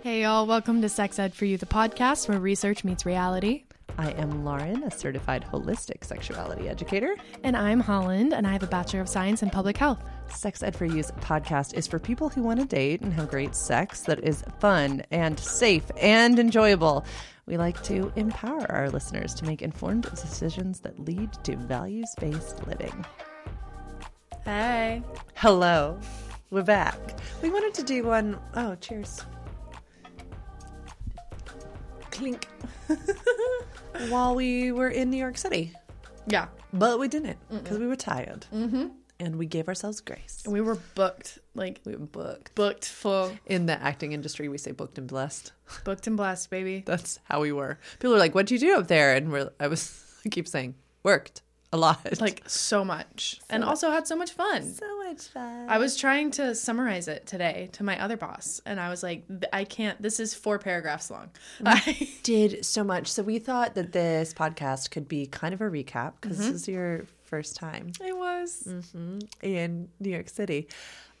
Hey, y'all, welcome to Sex Ed for You, the podcast where research meets reality. I am Lauren, a certified holistic sexuality educator. And I'm Holland, and I have a Bachelor of Science in Public Health. Sex Ed for You's podcast is for people who want to date and have great sex that is fun and safe and enjoyable. We like to empower our listeners to make informed decisions that lead to values based living. Hey. Hello, we're back. We wanted to do one. Oh, cheers. Clink. While we were in New York City. Yeah. But we didn't because we were tired. Mm-hmm. And we gave ourselves grace. And we were booked, like, We were booked. booked full, In the acting industry, we say booked and blessed. booked and blessed, baby. That's how we were. People are like, "What'd you do up there?" And we're, I was, I keep saying, worked a lot. Like, so much. and also had so much fun. so much fun. I was trying to summarize it today to my other boss, and I was like, I can't, this is four paragraphs long. I, did so much. So we thought that this podcast could be kind of a recap because this is your first time it was. in New York City.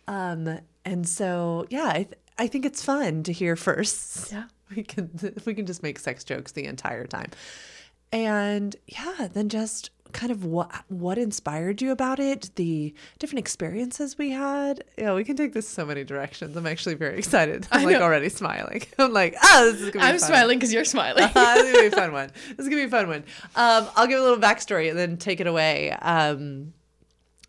Um, and so, yeah, I, th- I think it's fun to hear first. Yeah. We can, we can just make sex jokes the entire time. And yeah, then just kind of what what inspired you about it, the different experiences we had. Yeah, we can take this so many directions. I'm actually very excited. I'm I like know. already smiling. I'm like, oh, this is gonna be fun. I'm fun. smiling because you're smiling. Uh, this is gonna be a fun one. This is gonna be a fun one. Um, I'll give a little backstory and then take it away. Um,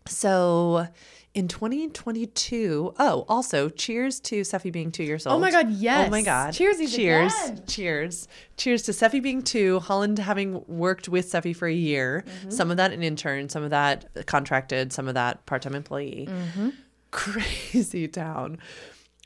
so in 2022, oh, also cheers to Seffi being two years old. Oh my God, yes. Oh my God. Cheersies Cheers. again. Cheers. Cheers Cheers to Seffi being two, Holland having worked with Seffi for a year, Mm-hmm. some of that an intern, some of that contracted, some of that part-time employee. Mm-hmm. Crazy town.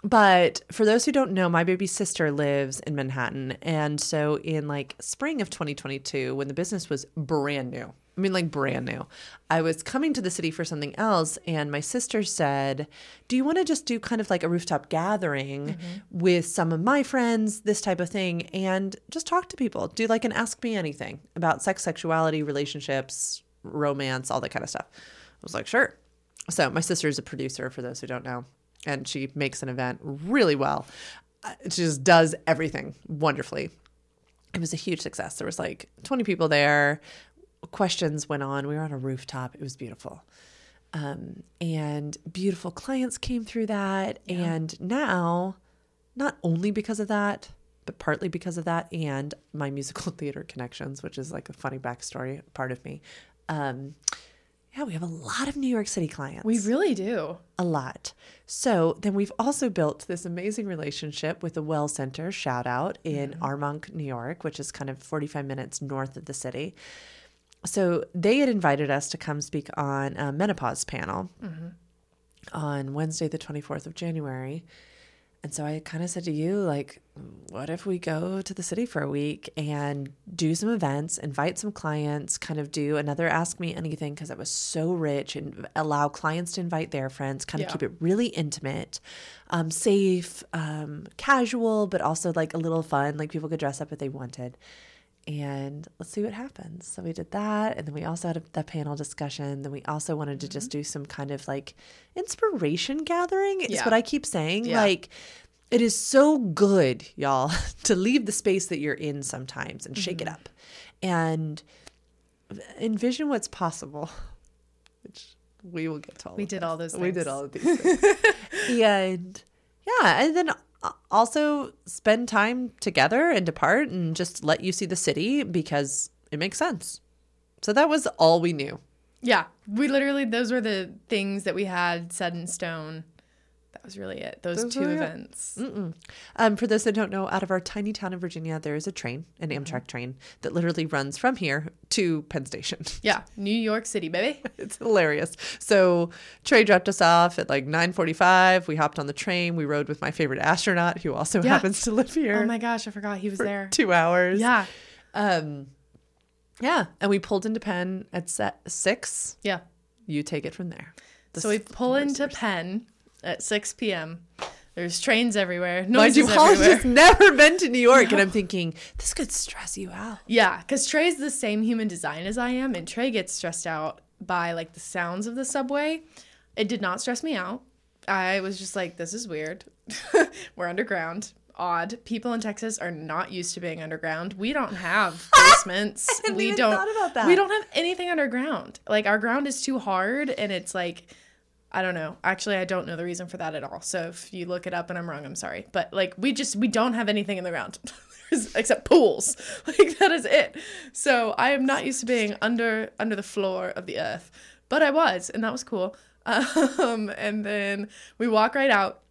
But for those who don't know, my baby sister lives in Manhattan. And so in like spring of 2022, when the business was brand new, I mean, like brand new, I was coming to the city for something else. And my sister said, Do you want to just do kind of like a rooftop gathering with some of my friends, this type of thing, and just talk to people? Do like an ask me anything about sex, sexuality, relationships, romance, all that kind of stuff. I was like, Sure. So my sister is a producer, for those who don't know, and she makes an event really well. Uh, She just does everything wonderfully. It was a huge success. There was like 20 people there. Questions went on. We were on a rooftop. It was beautiful. Um, and beautiful clients came through that. And now, not only because of that, but partly because of that and my musical theater connections, which is like a funny backstory part of me. Um, yeah, we have a lot of New York City clients we really do. a lot. So then we've also built this amazing relationship with the Well Center, shout out, in Armonk, New York, which is kind of 45 minutes north of the city. So they had invited us to come speak on a menopause panel on Wednesday, the 24th of January. And so I kind of said to you, like, what if we go to the city for a week and do some events, invite some clients, kind of do another Ask Me Anything because it was so rich and allow clients to invite their friends, kind of Yeah. keep it really intimate, um, safe, um, casual, but also like a little fun. Like people could dress up if they wanted. And let's see what happens. So we did that. And then we also had a, that panel discussion. Then we also wanted to just do some kind of like inspiration gathering, is Yeah. what I keep saying. Yeah. Like, it is so good, y'all, to leave the space that you're in sometimes and shake it Mm-hmm. up and envision what's possible, which we will get to all We did all those We did things. all of these things. and yeah, and then also spend time together and depart and just let you see the city because it makes sense. So that was all we knew. Yeah, we literally those were the things that we had set in stone. That was really it. Those, Those two events. Um, for those that don't know, out of our tiny town in Virginia, there is a train, an Mm-hmm. Amtrak train, that literally runs from here to Penn Station. Yeah, New York City, baby. it's hilarious. So Trey dropped us off at like 9:45. We hopped on the train. We rode with my favorite astronaut, who also Yeah. happens to live here. Oh my gosh, I forgot he was for there. two hours. Yeah, Um, yeah, and we pulled into Penn at set six. yeah. You take it from there. The So we pull into. Penn at 6 p.m. There's trains everywhere. Mind you, everywhere. just never been to New York, and I'm thinking this could stress you out. Yeah, because Trey's the same human design as I am, and Trey gets stressed out by like the sounds of the subway. It did not stress me out. I was just like, this is weird. We're underground. odd. People in Texas are not used to being underground. We don't have basements. we don't about that. We don't have anything underground. Like our ground is too hard and it's like I don't know. Actually, I don't know the reason for that at all. So if you look it up and I'm wrong, I'm sorry. But like we just we don't have anything in the ground. Except pools, like that is it. So I am not used to being under under the floor of the earth, but I was, and that was cool. Um, and then we walk right out,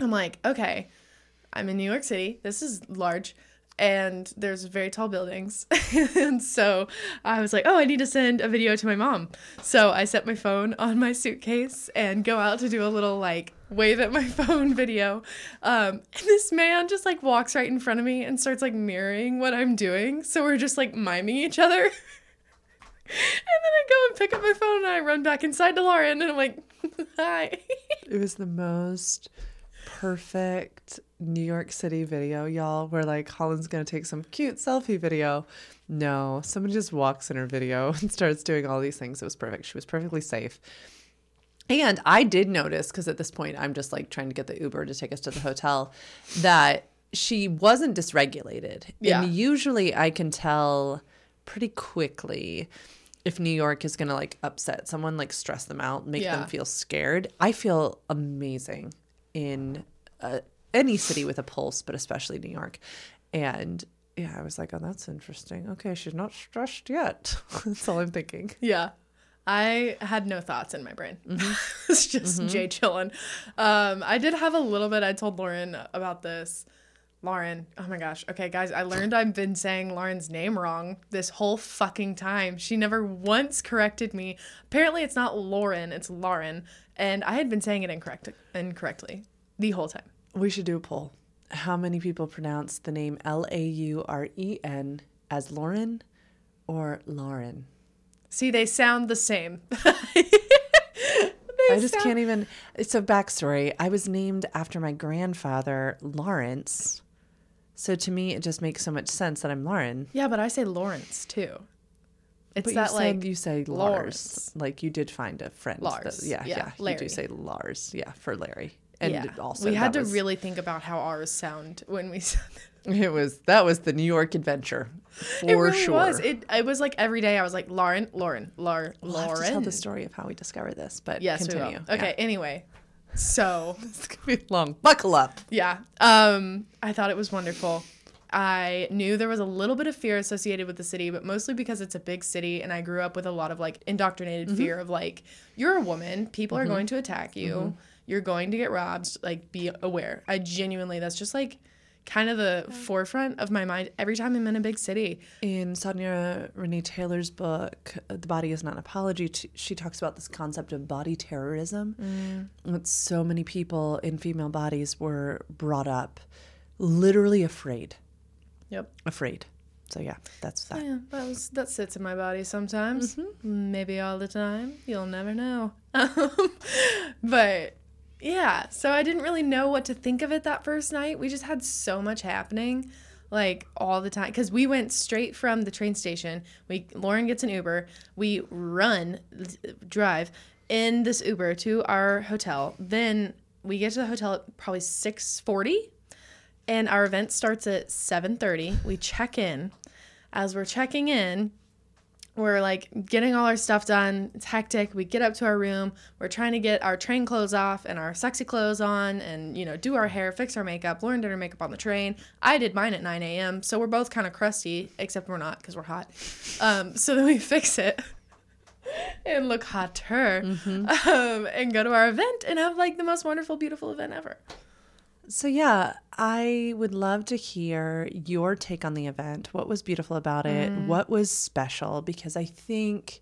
I'm like, okay, I'm in New York City. This is large. And there's very tall buildings. and so I was like, oh, I need to send a video to my mom. So I set my phone on my suitcase and go out to do a little like wave at my phone video. Um, and this man just like walks right in front of me and starts like mirroring what I'm doing. So we're just like miming each other. and then I go and pick up my phone and I run back inside to Lauren and I'm like, hi. It was the most perfect New York City video, y'all, where like Holland's gonna take some cute selfie video. No, someone just walks in her video and starts doing all these things. It was perfect. She was perfectly safe. And I did notice, because at this point I'm just like trying to get the Uber to take us to the hotel, that she wasn't dysregulated. Yeah. And usually I can tell pretty quickly if New York is gonna like upset someone, like stress them out, make Yeah. them feel scared. I feel amazing in uh, any city with a pulse, but especially New York. And yeah, I was like, oh, that's interesting. Okay, she's not stressed yet. that's all I'm thinking. Yeah. I had no thoughts in my brain. it's just Jay chilling. Um, I did have a little bit. I told Lauren about this. Lauren, oh my gosh. Okay, guys, I learned I've been saying Lauren's name wrong this whole fucking time. She never once corrected me. Apparently, it's not Lauren, it's Lauren. And I had been saying it incorrect incorrectly the whole time. We should do a poll. How many people pronounce the name L A U R E N as Lauren or Lauren? See, they sound the same. I just can't even. It's a backstory. I was named after my grandfather, Lawrence. So to me, it just makes so much sense that I'm Lauren. Yeah, but I say Lawrence too. It's But that you like said you say Lars. Lawrence. Like you did find a friend. that- Lars. yeah, Yeah, yeah. You do say Lars. Yeah, for Larry. And yeah. also we had to was- really think about how ours sound when we said it. It was that was the New York adventure for sure. it really sure. was. It it was like every day I was like Lauren, Lauren, Lar, We'll have to tell the story of how we discovered this, but Yes, continue. Okay. Anyway, so Yeah. It's gonna be long. Buckle up. yeah, um, I thought it was wonderful. I knew there was a little bit of fear associated with the city, but mostly because it's a big city and I grew up with a lot of like indoctrinated Mm-hmm. fear of like, you're a woman, people are going to attack you, Mm-hmm. You're going to get robbed, like be aware. I genuinely, that's just like kind of the forefront of my mind every time I'm in a big city. In Sonya Renee Taylor's book, uh, The Body is Not an Apology, she talks about this concept of body terrorism. Mm. That so many people in female bodies were brought up literally afraid. Yep. Afraid. So, yeah, that's that. Yeah, that was that sits in my body sometimes. Mm-hmm. Maybe all the time. You'll never know. Um, but yeah, so I didn't really know what to think of it that first night. We just had so much happening, like all the time. Because we went straight from the train station. We Lauren gets an Uber. We run, drive in this Uber to our hotel. Then we get to the hotel at probably six forty and our event starts at 7.30 we check in as we're checking in we're like getting all our stuff done. It's hectic. We get up to our room. We're trying to get our train clothes off and our sexy clothes on and you know do our hair fix our makeup. Lauren did her makeup on the train. I did mine at 9 a.m so we're both kind of crusty except we're not because we're hot. Um, so then we fix it and look hotter um, and go to our event and have like the most wonderful beautiful event ever So, yeah, I would love to hear your take on the event. What was beautiful about it? What was special? Because I think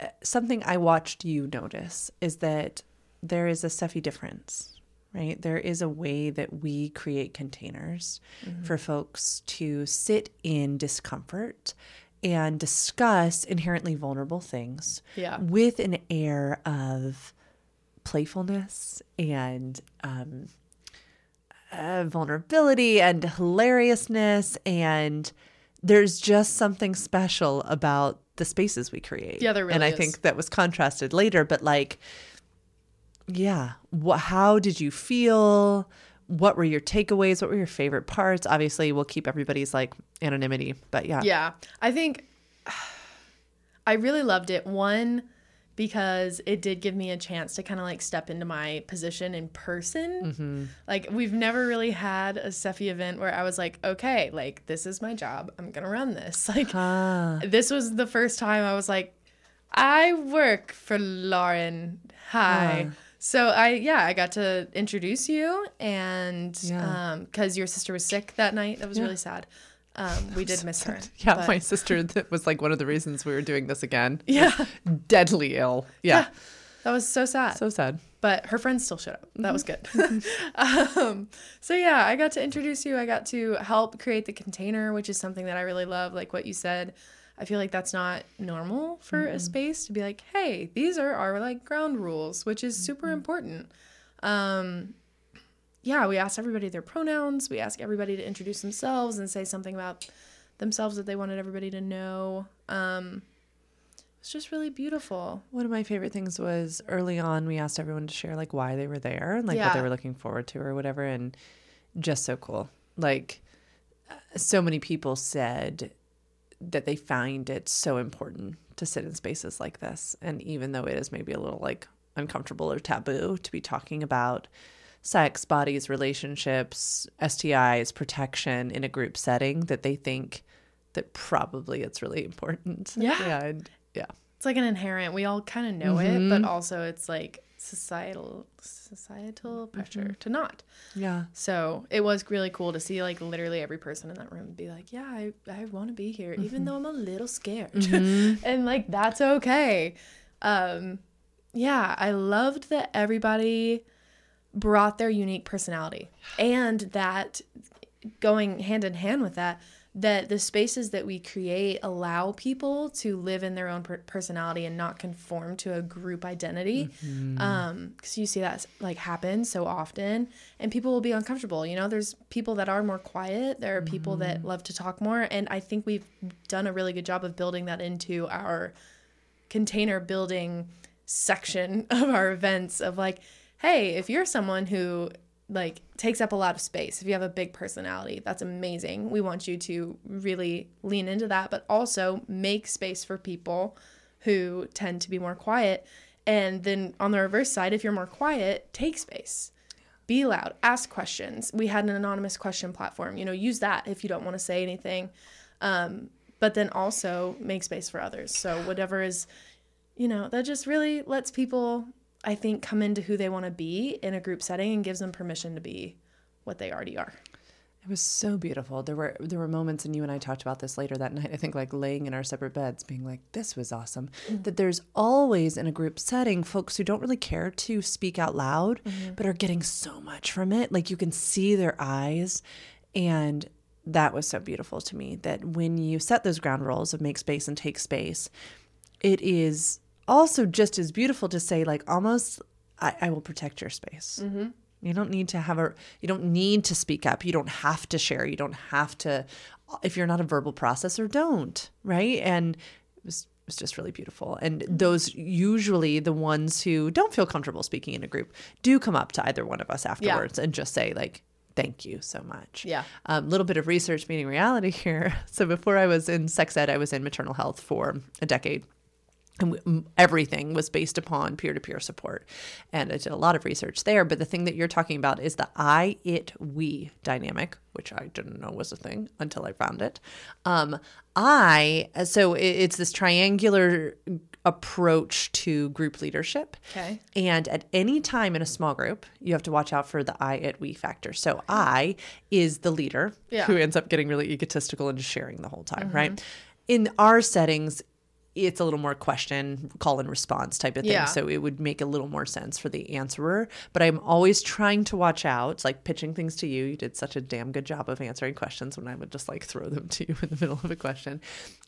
uh, something I watched you notice is that there is a Seffi difference, right? There is a way that we create containers for folks to sit in discomfort and discuss inherently vulnerable things Yeah. with an air of playfulness and um, uh, vulnerability and hilariousness and there's just something special about the spaces we create Yeah, there and i is. think that was contrasted later but like yeah how did you feel what were your takeaways? What were your favorite parts? Obviously, we'll keep everybody's like anonymity, but yeah. Yeah. I think I really loved it. One, because it did give me a chance to kind of like step into my position in person. Like, we've never really had a Seffi event where I was like, okay, like, this is my job. I'm to run this. Like, Ah, this was the first time I was like, I work for Lauren. Hi. Ah. So I yeah, I got to introduce you and Yeah. um your sister was sick that night. That was Yeah. really sad. Um we did miss her. yeah. but- My sister that was like one of the reasons we were doing this again. Yeah. Deadly ill. Yeah. That was so sad. So sad. but her friends still showed up. That was Mm-hmm. good. um, so yeah, I got to introduce you. I got to help create the container, which is something that I really love. Like what you said, I feel like that's not normal for Mm-hmm. a space to be like, hey, these are our like ground rules, which is Mm-hmm. super important. Um, yeah, we asked everybody their pronouns. We asked everybody to introduce themselves and say something about themselves that they wanted everybody to know. Um, it's just really beautiful. One of my favorite things was early on, we asked everyone to share like why they were there and like what they were looking forward to or whatever. And just so cool. Like, uh, so many people said that they find it so important to sit in spaces like this. And even though it is maybe a little like uncomfortable or taboo to be talking about sex, bodies, relationships, STIs, protection in a group setting, that they think that probably it's really important. Yeah. Yeah. And, yeah. it's like an inherent we all kind of know it mm-hmm. but also it's like societal societal mm-hmm. pressure to not Yeah. so it was really cool to see like literally every person in that room be like yeah i, I want to be here even mm-hmm. though i'm a little scared and like that's okay um yeah i loved that everybody brought their unique personality. And that going hand in hand with that that the spaces that we create allow people to live in their own per- personality and not conform to a group identity. Um because you see that like happen so often and people will be uncomfortable you know? There's people that are more quiet. There are people that love to talk more and i think we've done a really good job of building that into our container building section of our events of like hey if you're someone who like takes up a lot of space if you have a big personality that's amazing. We want you to really lean into that but also make space for people who tend to be more quiet. And then on the reverse side if you're more quiet take space. Be loud. Ask questions. We had an anonymous question platform. You know use that if you don't want to say anything. Um, but then also make space for others. So whatever is you know that just really lets people i think come into who they want to be in a group setting and gives them permission to be what they already are It was so beautiful. There were there were moments, and you and I talked about this later that night. I think like laying in our separate beds, being like, "This was awesome." Mm-hmm. That there's always in a group setting folks who don't really care to speak out loud, mm-hmm. but are getting so much from it. Like you can see their eyes, and that was so beautiful to me. That when you set those ground rules of make space and take space, it is also just as beautiful to say like almost, "I, I will protect your space." You don't need to have a you don't need to speak up. You don't have to share. You don't have to if you're not a verbal processor, don't, right? And it was it was just really beautiful. And those usually the ones who don't feel comfortable speaking in a group do come up to either one of us afterwards and just say like thank you so much. Yeah. A um, little bit of research meeting reality here. So before I was in sex ed, I was in maternal health for a decade and everything was based upon peer-to-peer support and i did a lot of research there but the thing that you're talking about is the i it we dynamic which i didn't know was a thing until i found it um, i so it's this triangular approach to group leadership Okay. and at any time in a small group, you have to watch out for the I, it, we factor. So I is the leader Yeah. who ends up getting really egotistical and just sharing the whole time, right? In our settings, it's a little more question, call and response type of thing. Yeah. So it would make a little more sense for the answerer. But I'm always trying to watch out. It's like pitching things to you. You did such a damn good job of answering questions when I would just like throw them to you in the middle of a question.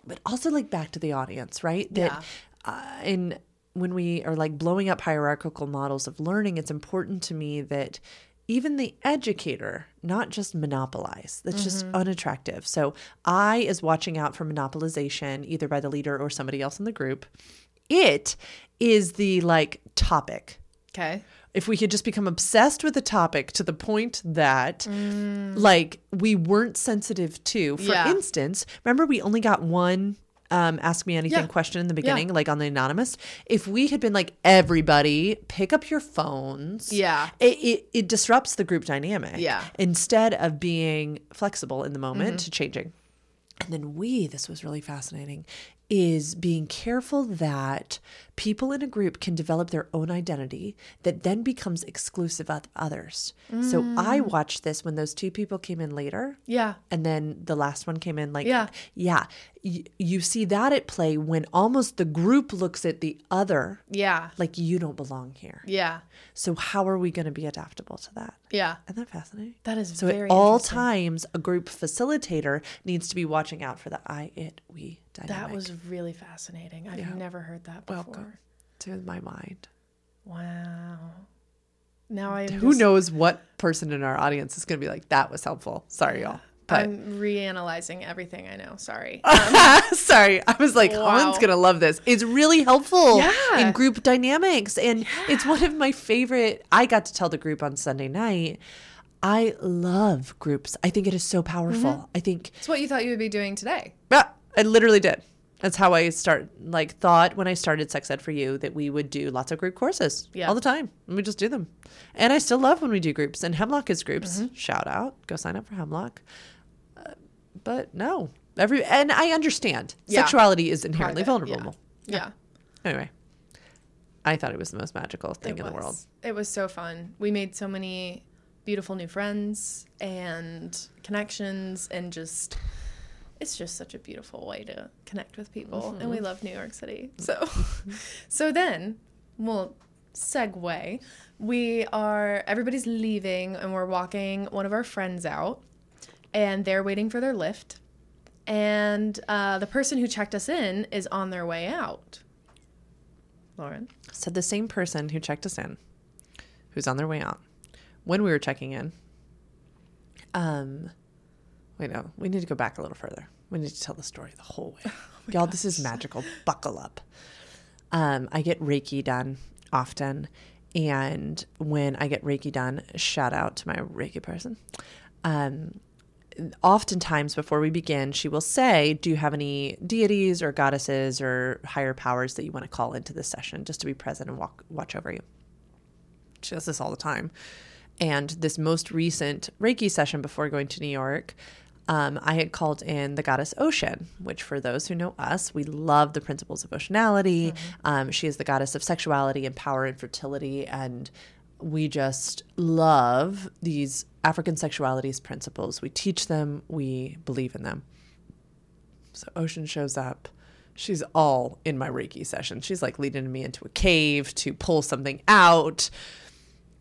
But also like back to the audience, right? That Yeah. uh, in when we are like blowing up hierarchical models of learning, it's important to me that even the educator not just monopolize. That's just mm-hmm. unattractive. So I is watching out for monopolization either by the leader or somebody else in the group. It is the like topic. Okay. if we could just become obsessed with a topic to the point that mm. like we weren't sensitive to for Yeah. instance remember we only got one um, ask me anything Yeah. question in the beginning like on the anonymous if we had been like everybody pick up your phones Yeah. it, it, it disrupts the group dynamic Yeah. instead of being flexible in the moment to changing and then we, this was really fascinating, is being careful that people in a group can develop their own identity that then becomes exclusive of others. So I watched this when those two people came in later. Yeah. And then the last one came in like, Yeah. yeah. You see that at play when almost the group looks at the other Yeah. like you don't belong here. Yeah. So how are we going to be adaptable to that? Yeah. Isn't that fascinating? That is So very at all times, a group facilitator needs to be watching out for the I, it, we dynamic. That was really fascinating. I've Yeah. never heard that before. welcome to my mind. Wow. Now I Who knows what person in our audience is going to be like, that was helpful. Sorry, y'all. But I'm reanalyzing everything I know. Sorry. sorry, I was like, Wow. Going to love this. It's really helpful Yeah. in group dynamics. And it's one of my favorite. I got to tell the group on Sunday night. I love groups. I think it is so powerful. Mm-hmm. I think It's what you thought you would be doing today. Yeah, I literally did. That's how I start like thought when I started sex ed for you that we would do lots of group courses Yeah. all the time. And we just do them. And I still love when we do groups. And Hemlock is groups. Mm-hmm. Shout out. Go sign up for Hemlock. But no. Every and I understand. Yeah. Sexuality is inherently Private, vulnerable. Yeah. Anyway. I thought it was the most magical thing It in was. the world. It was so fun. We made so many beautiful new friends and connections and just it's just such a beautiful way to connect with people and we mm-hmm. love New York City. Mm-hmm. So so then we'll segue. We are everybody's leaving and we're walking one of our friends out and they're waiting for their lift. And uh, the person who checked us in is on their way out. Lauren. Said the same person who checked us in, who's on their way out, when we were checking in, um, wait, no, we need to go back a little further. We need to tell the story the whole way. Y'all, this is magical. Buckle up. Um, I get Reiki done often. And when I get Reiki done, shout out to my Reiki person. Um, oftentimes before we begin, she will say, Do you have any deities or goddesses or higher powers that you want to call into this session just to be present and walk, watch over you? She does this all the time. And this most recent Reiki session before going to New York, um, I had called in the goddess Oshun, which, for those who know us, we love the principles of oceanality. Um, she is the goddess of sexuality and power and fertility. And we just love these African sexualities principles. We teach them, we believe in them. So Oshun shows up. She's all in my Reiki session. She's like leading me into a cave to pull something out.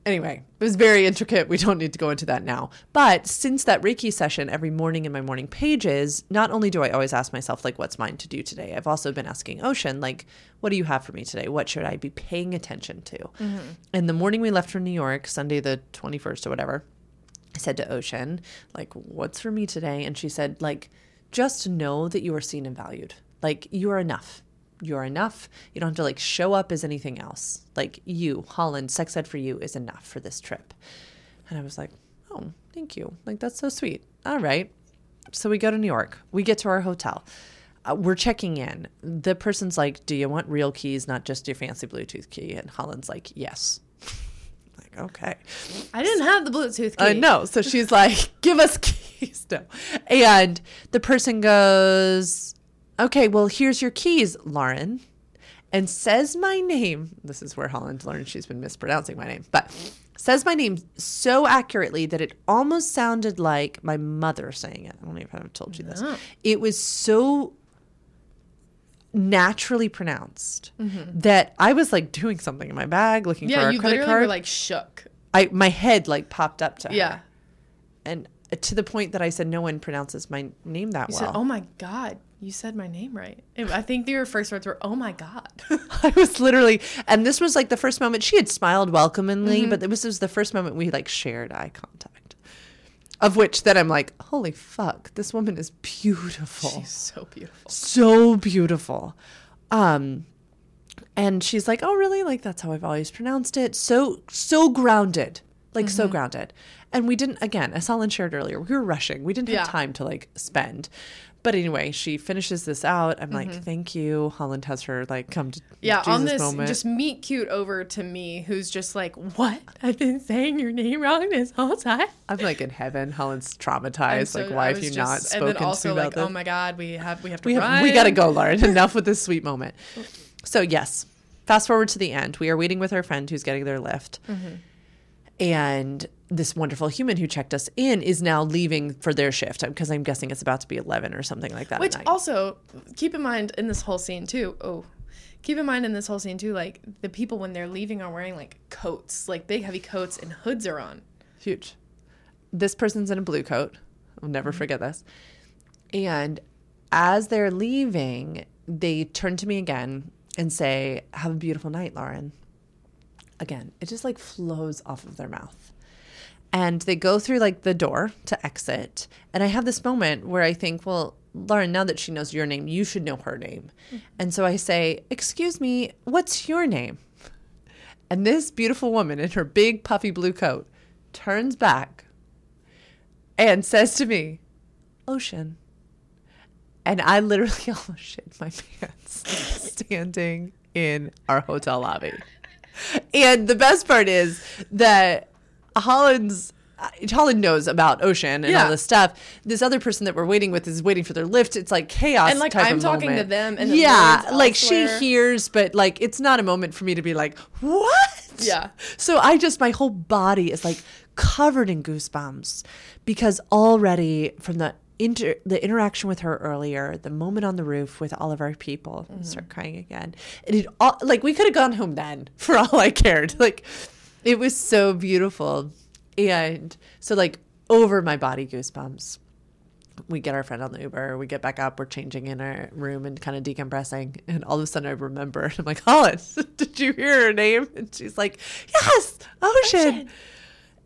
Anyway, it was very intricate. We don't need to go into that now. But since that Reiki session, every morning in my morning pages, not only do I always ask myself, like, what's mine to do today? I've also been asking Oshun, like, what do you have for me today? What should I be paying attention to? Mm-hmm. And the morning we left for New York, Sunday the 21st or whatever, I said to Oshun, like, what's for me today? And she said, like, just know that you are seen and valued. Like, you are enough. You're enough. You don't have to like show up as anything else. Like, you, Holland, sex ed for you is enough for this trip. And I was like, oh, thank you. Like, that's so sweet. All right. So we go to New York. We get to our hotel. Uh, we're checking in. The person's like, do you want real keys, not just your fancy Bluetooth key? And Holland's like, yes. like, okay. I didn't have the Bluetooth key. I know. So she's like, give us keys. No. And the person goes, okay, well, here's your keys, Lauren. And says my name. This is where Holland learned she's been mispronouncing my name, but says my name so accurately that it almost sounded like my mother saying it. I don't even know if I've told you this. No. It was so naturally pronounced mm-hmm. that I was like doing something in my bag, looking for Yeah, our you credit literally card. were like shook. I my head like popped up to her Yeah. and to the point that I said no one pronounces my name that You well. said, "Oh my god, you said my name right." I think your first words were, "Oh my god." I was literally, and this was like the first moment she had smiled welcomingly, Mm-hmm. but this was the first moment we like shared eye contact. Of which then I'm like, holy fuck, this woman is beautiful. She's so beautiful. so beautiful. Um, And she's like, "Oh, really? Like that's how I've always pronounced it." So so grounded. Like so grounded. And we didn't again, as Holland shared earlier, we were rushing. We didn't have Yeah. time to like spend. But anyway, she finishes this out. I'm like, "Thank you." Holland has her like come to Yeah, on this, moment. just meet cute over to me, who's just like, "What? I've been saying your name wrong this whole time." I'm like in heaven. Holland's traumatized. so- like, why have you just- not spoken And then also to me like, about "Oh my god, we have we have to we have, we gotta go, Lauren. Enough with this sweet moment. So yes, fast forward to the end. We are waiting with our friend who's getting their lift, Mm-hmm. And this wonderful human who checked us in is now leaving for their shift because I'm guessing it's about to be eleven or something like that. at Which also keep in mind in this whole scene too. Oh, keep in mind in this whole scene too, like the people when they're leaving are wearing like coats, like big heavy coats, and hoods are on. huge. This person's in a blue coat. I'll never Mm-hmm. forget this. And as they're leaving, they turn to me again and say, Have a beautiful night, Lauren. Again, it just like flows off of their mouth. And they go through like the door to exit. And I have this moment where I think, well, Lauren, now that she knows your name, you should know her name. Mm-hmm. And so I say, Excuse me, what's your name? And this beautiful woman in her big puffy blue coat turns back and says to me, Oshun. And I literally almost shit my pants standing in our hotel lobby. And the best part is that Holland's uh, Holland knows about Oshun and all this stuff. This other person that we're waiting with is waiting for their lift. It's like chaos. And, like, I'm talking to them and the yeah, like she hears, but like it's not a moment for me to be like, what? Yeah. So I just my whole body is like covered in goosebumps because already from the inter the interaction with her earlier, the moment on the roof with all of our people, Mm-hmm. start crying again. And it all like we could have gone home then for all I cared. Like it was so beautiful. And so like over my body goosebumps we get our friend on the Uber, we get back up, we're changing in our room and kind of decompressing. And all of a sudden I remember, I'm like, Holland, did you hear her name? And she's like, Yes, Oshun. Oshun.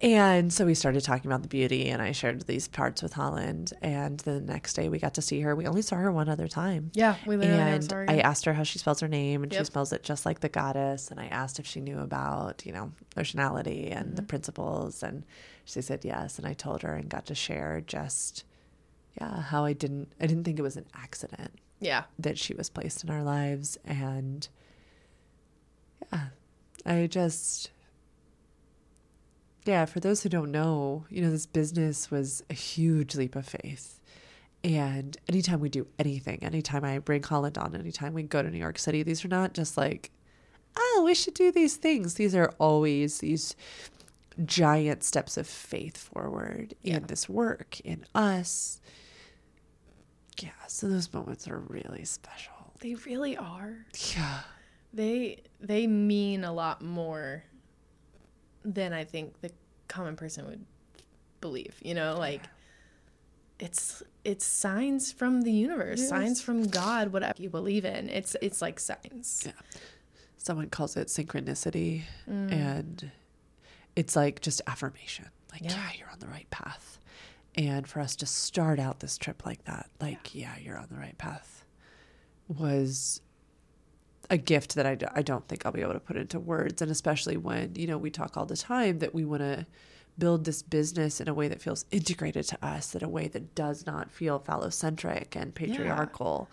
And so we started talking about the beauty, and I shared these parts with Holland. And the next day we got to see her. We only saw her one other time. Yeah, we literally And saw her I asked her how she spells her name, and she spells it just like the goddess. And I asked if she knew about, you know, oceanality and Mm-hmm. the principles. And she said yes. And I told her and got to share just, yeah, how I didn't, I didn't think it was an accident Yeah. that she was placed in our lives. And yeah, I just, yeah, for those who don't know, you know, this business was a huge leap of faith. And anytime we do anything, anytime I bring Holland on, anytime we go to New York City, these are not just like, oh, we should do these things. These are always these giant steps of faith forward Yeah. in this work, in us. Yeah, so those moments are really special. They really are. Yeah. They they mean a lot more than I think the common person would believe. You know, like it's it's signs from the universe, Yes. signs from God, whatever you believe in. It's it's like signs. Yeah. Someone calls it synchronicity, Mm. and it's like just affirmation. Like, yeah. Yeah. you're on the right path. And for us to start out this trip like that, like, yeah, you're on the right path, was a gift that I, I don't think I'll be able to put into words. And especially when, you know, we talk all the time that we want to build this business in a way that feels integrated to us, in a way that does not feel phallocentric and patriarchal.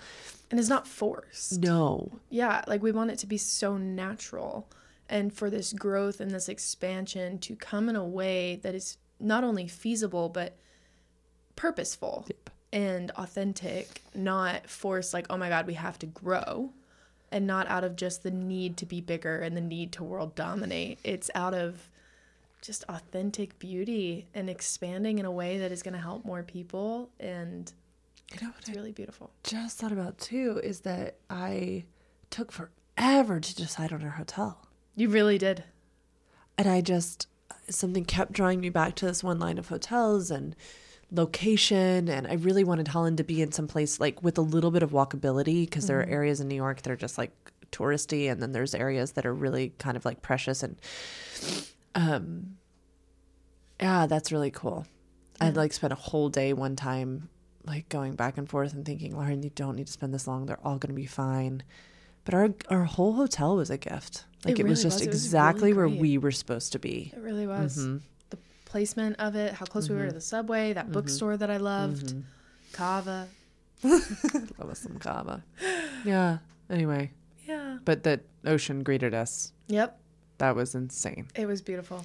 And it's not forced. No. Yeah, like we want it to be so natural and for this growth and this expansion to come in a way that is not only feasible but purposeful Yep. and authentic, not forced like, oh my God, we have to grow. And not out of just the need to be bigger and the need to world dominate. It's out of just authentic beauty and expanding in a way that is going to help more people. And You know it's really beautiful. just thought about too is that I took forever to decide on our hotel. You really did. And I just, something kept drawing me back to this one line of hotels and location. And I really wanted Holland to be in some place like with a little bit of walkability because there are areas in New York that are just like touristy. And then there's areas that are really kind of like precious. And, um, yeah, that's really cool. I'd like spent a whole day one time like going back and forth and thinking, Lauren, you don't need to spend this long. They're all going to be fine. But our our whole hotel was a gift. Like It it, was just was. It was exactly really where we were supposed to be. It really was. Mm-hmm. Placement of it, how close we were to the subway, that bookstore that I loved, Mm-hmm. Kava. Love us some kava. Yeah. Anyway, Yeah. but that ocean greeted us. Yep. That was insane. It was beautiful.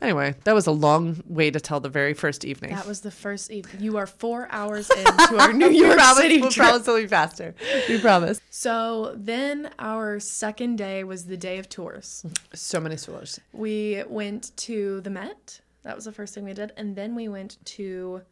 Anyway, that was a long way to tell the very first evening. That was the first evening. You are four hours into our New York promise, City we'll promise it'll be faster. We promise. So then our second day was the day of tours. So many tours. We went to the Met. That was the first thing we did. And then we went to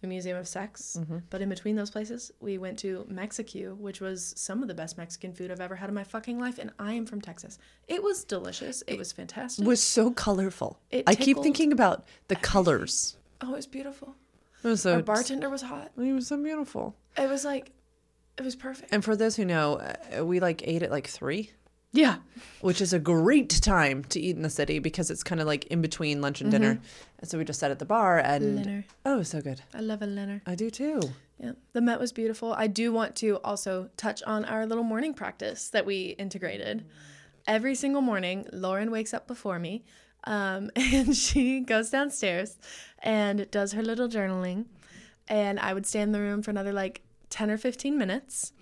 the Museum of Sex. Mm-hmm. But in between those places, we went to Mexico, which was some of the best Mexican food I've ever had in my fucking life. And I am from Texas. It was delicious. It was fantastic. It was so colorful. It I keep thinking about the colors. oh, it was beautiful. It was so Our bartender was hot. It was so beautiful. It was like, it was perfect. And for those who know, uh, we like ate at like three, Yeah. which is a great time to eat in the city because it's kind of like in between lunch and dinner. And so we just sat at the bar and Dinner. oh, it was so good. I love a dinner. I do too. Yeah, the Met was beautiful. I do want to also touch on our little morning practice that we integrated. Every single morning, Lauren wakes up before me um, and she goes downstairs and does her little journaling. And I would stay in the room for another like 10 or 15 minutes.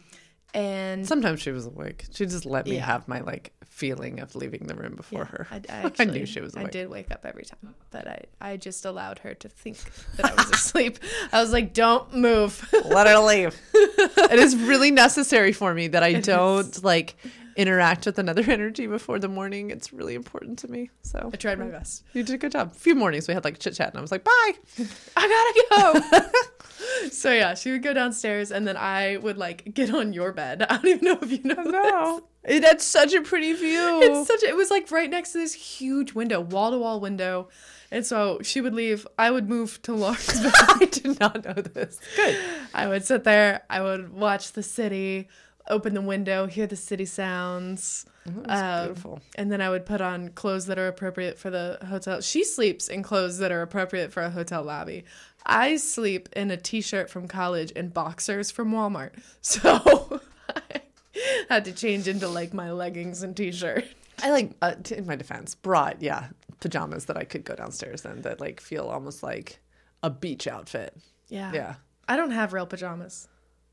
And Sometimes she was awake. She just let me Yeah. have my like feeling of leaving the room before her. I, I, I knew she was awake. I did wake up every time, but I, I just allowed her to think that I was asleep. I was like, don't move. let her leave. it is really necessary for me that I don't like interact with another energy before the morning. It's really important to me. So I tried my best. you did a good job. A few mornings we had like chit chat, and I was like, bye. I gotta go. so yeah, she would go downstairs, and then I would like get on your bed. I don't even know if you know. No, it had such a pretty view. It's such. A, it was like right next to this huge window, wall to wall window, and so she would leave. I would move to Lauren's bed. I did not know this. Good. I would sit there. I would watch the city, open the window, hear the city sounds. Was Um, beautiful. And then I would put on clothes that are appropriate for the hotel. She sleeps in clothes that are appropriate for a hotel lobby. I sleep in a t-shirt from college and boxers from Walmart. So I had to change into like my leggings and t-shirt. I like, uh, t- in my defense, brought yeah pajamas that I could go downstairs in that like feel almost like a beach outfit. Yeah. Yeah, I don't have real pajamas.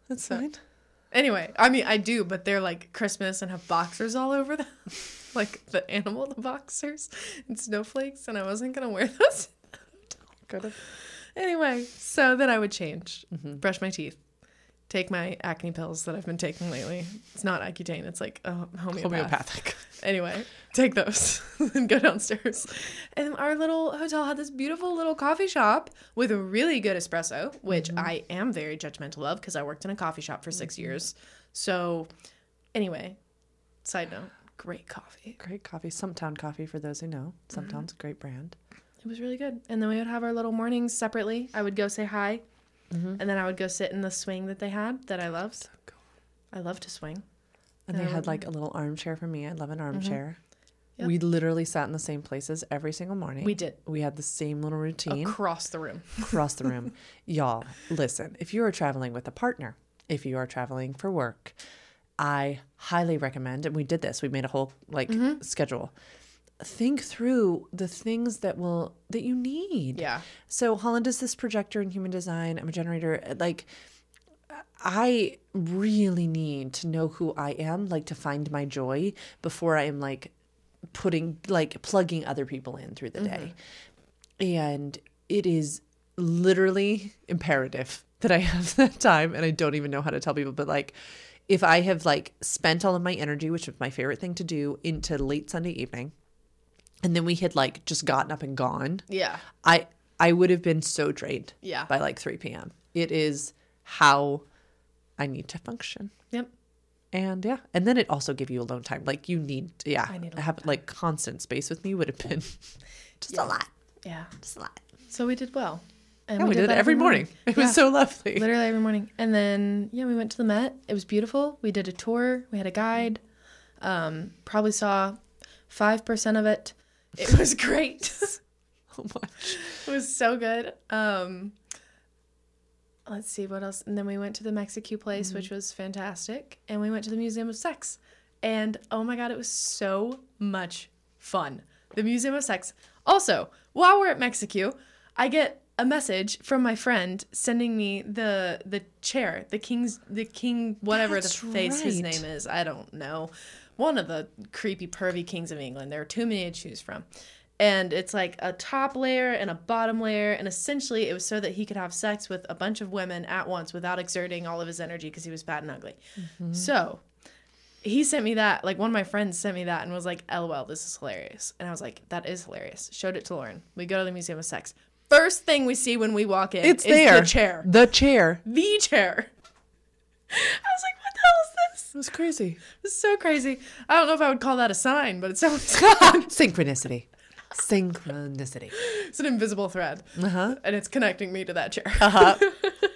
that's fine. Anyway, I mean I do, but they're like Christmas and have boxers all over them. like the animal, the boxers and snowflakes, and I wasn't gonna wear those. Anyway, so then I would change, mm-hmm. brush my teeth, take my acne pills that I've been taking lately. It's not Accutane, it's like oh, a homeopath. Homeopathic. Anyway, take those and go downstairs. And our little hotel had this beautiful little coffee shop with a really good espresso, which mm-hmm. I am very judgmental of because I worked in a coffee shop for 6 mm-hmm. years. So, anyway, side note, great coffee. Great coffee. Stumptown coffee for those who know. Stumptown's mm-hmm. a great brand. It was really good. And then we would have our little mornings separately. I would go say hi, Mm-hmm. and then I would go sit in the swing that they had that I loved. I love to swing. And they had like a little armchair for me. I love an mm-hmm. armchair. Yep. We literally sat in the same places every single morning. We did. We had the same little routine Across the room. across the room. Y'all, listen, if you are traveling with a partner, if you are traveling for work, I highly recommend, and we did this, we made a whole like mm-hmm. schedule. Think through the things that will that you need. Yeah. So Holland is this projector in human design. I'm a generator. Like I really need to know who I am, like to find my joy before I am like putting like plugging other people in through the mm-hmm. day. And it is literally imperative that I have that time and I don't even know how to tell people, but like if I have like spent all of my energy, which is my favorite thing to do, into late Sunday evening, and then we had like just gotten up and gone, Yeah. I I would have been so drained Yeah. by like 3 p.m. It is how I need to function. Yep. And yeah, and then it also gave you alone time. Like you need, yeah, I need have like constant space with me would have been just a lot, Yeah. just a lot. So we did well. And Yeah, we, did did it every morning. It was so lovely. Literally every morning. And then, yeah, we went to the Met. It was beautiful. We did a tour. We had a guide. Um, probably saw 5% of it. It was great. so much. it was so good. Um, let's see what else. And then we went to the Mexico place, which was fantastic. And we went to the Museum of Sex. And oh my God, it was so much fun. The Museum of Sex. Also, while we're at Mexico, I get a message from my friend sending me the the chair, the king's the king whatever That's the face his name is. I don't know. One of the creepy pervy kings of England. There are too many to choose from. And it's like a top layer and a bottom layer. And essentially, it was so that he could have sex with a bunch of women at once without exerting all of his energy because he was fat and ugly. Mm-hmm. So he sent me that. Like, one of my friends sent me that and was like, LOL, this is hilarious. And I was like, that is hilarious. Showed it to Lauren. We go to the Museum of Sex. First thing we see when we walk in It's is there. the chair. The chair. The chair. I was like, the hell is? It was so crazy. I don't know if I would call that a sign, but it sounds Synchronicity. Synchronicity. it's an invisible thread. Uh-huh. And it's connecting me to that chair. Uh-huh.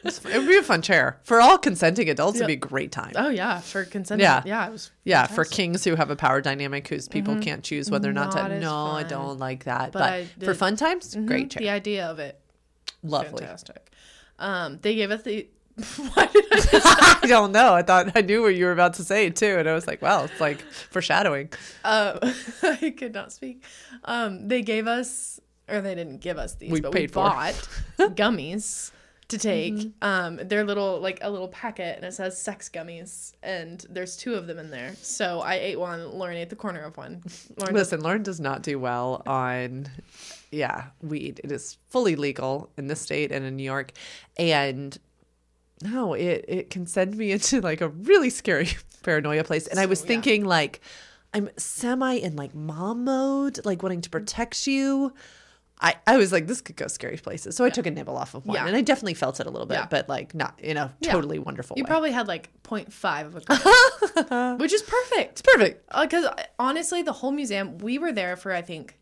It would be a fun chair. For all consenting adults, it'd be a great time. Oh yeah, for consent. Yeah. Yeah, it was Yeah, for kings who have a power dynamic whose people can't choose whether or not, Mm-hmm. Not to. No, I don't like that. But But, for Mm-hmm. fun times, great chair. the idea of it. Lovely. Fantastic. Um, they gave us the why did I I don't know. I thought I knew what you were about to say too, and I was like, "Well, it's like foreshadowing." uh, I could not speak. Um, they gave us, or they didn't give us these, We but we bought gummies to take. Mm-hmm. Um, they're little, like a little packet, and it says sex gummies, and there's two of them in there. So I ate one. Lauren ate the corner of one. Lauren does- Listen, Lauren does not do well on, yeah, weed. It is fully legal in this state and in New York, and no, it it can send me into like a really scary paranoia place. And I was So, yeah. thinking like, I'm semi in like mom mode, like wanting to protect you. I, I was like, this could go scary places. So I took a nibble off of one, Yeah. and I definitely felt it a little bit, Yeah. but like not in a totally wonderful you way. probably had like 0.5 of a gram, which is perfect. It's perfect. Uh, because uh, honestly, the whole museum, we were there for I think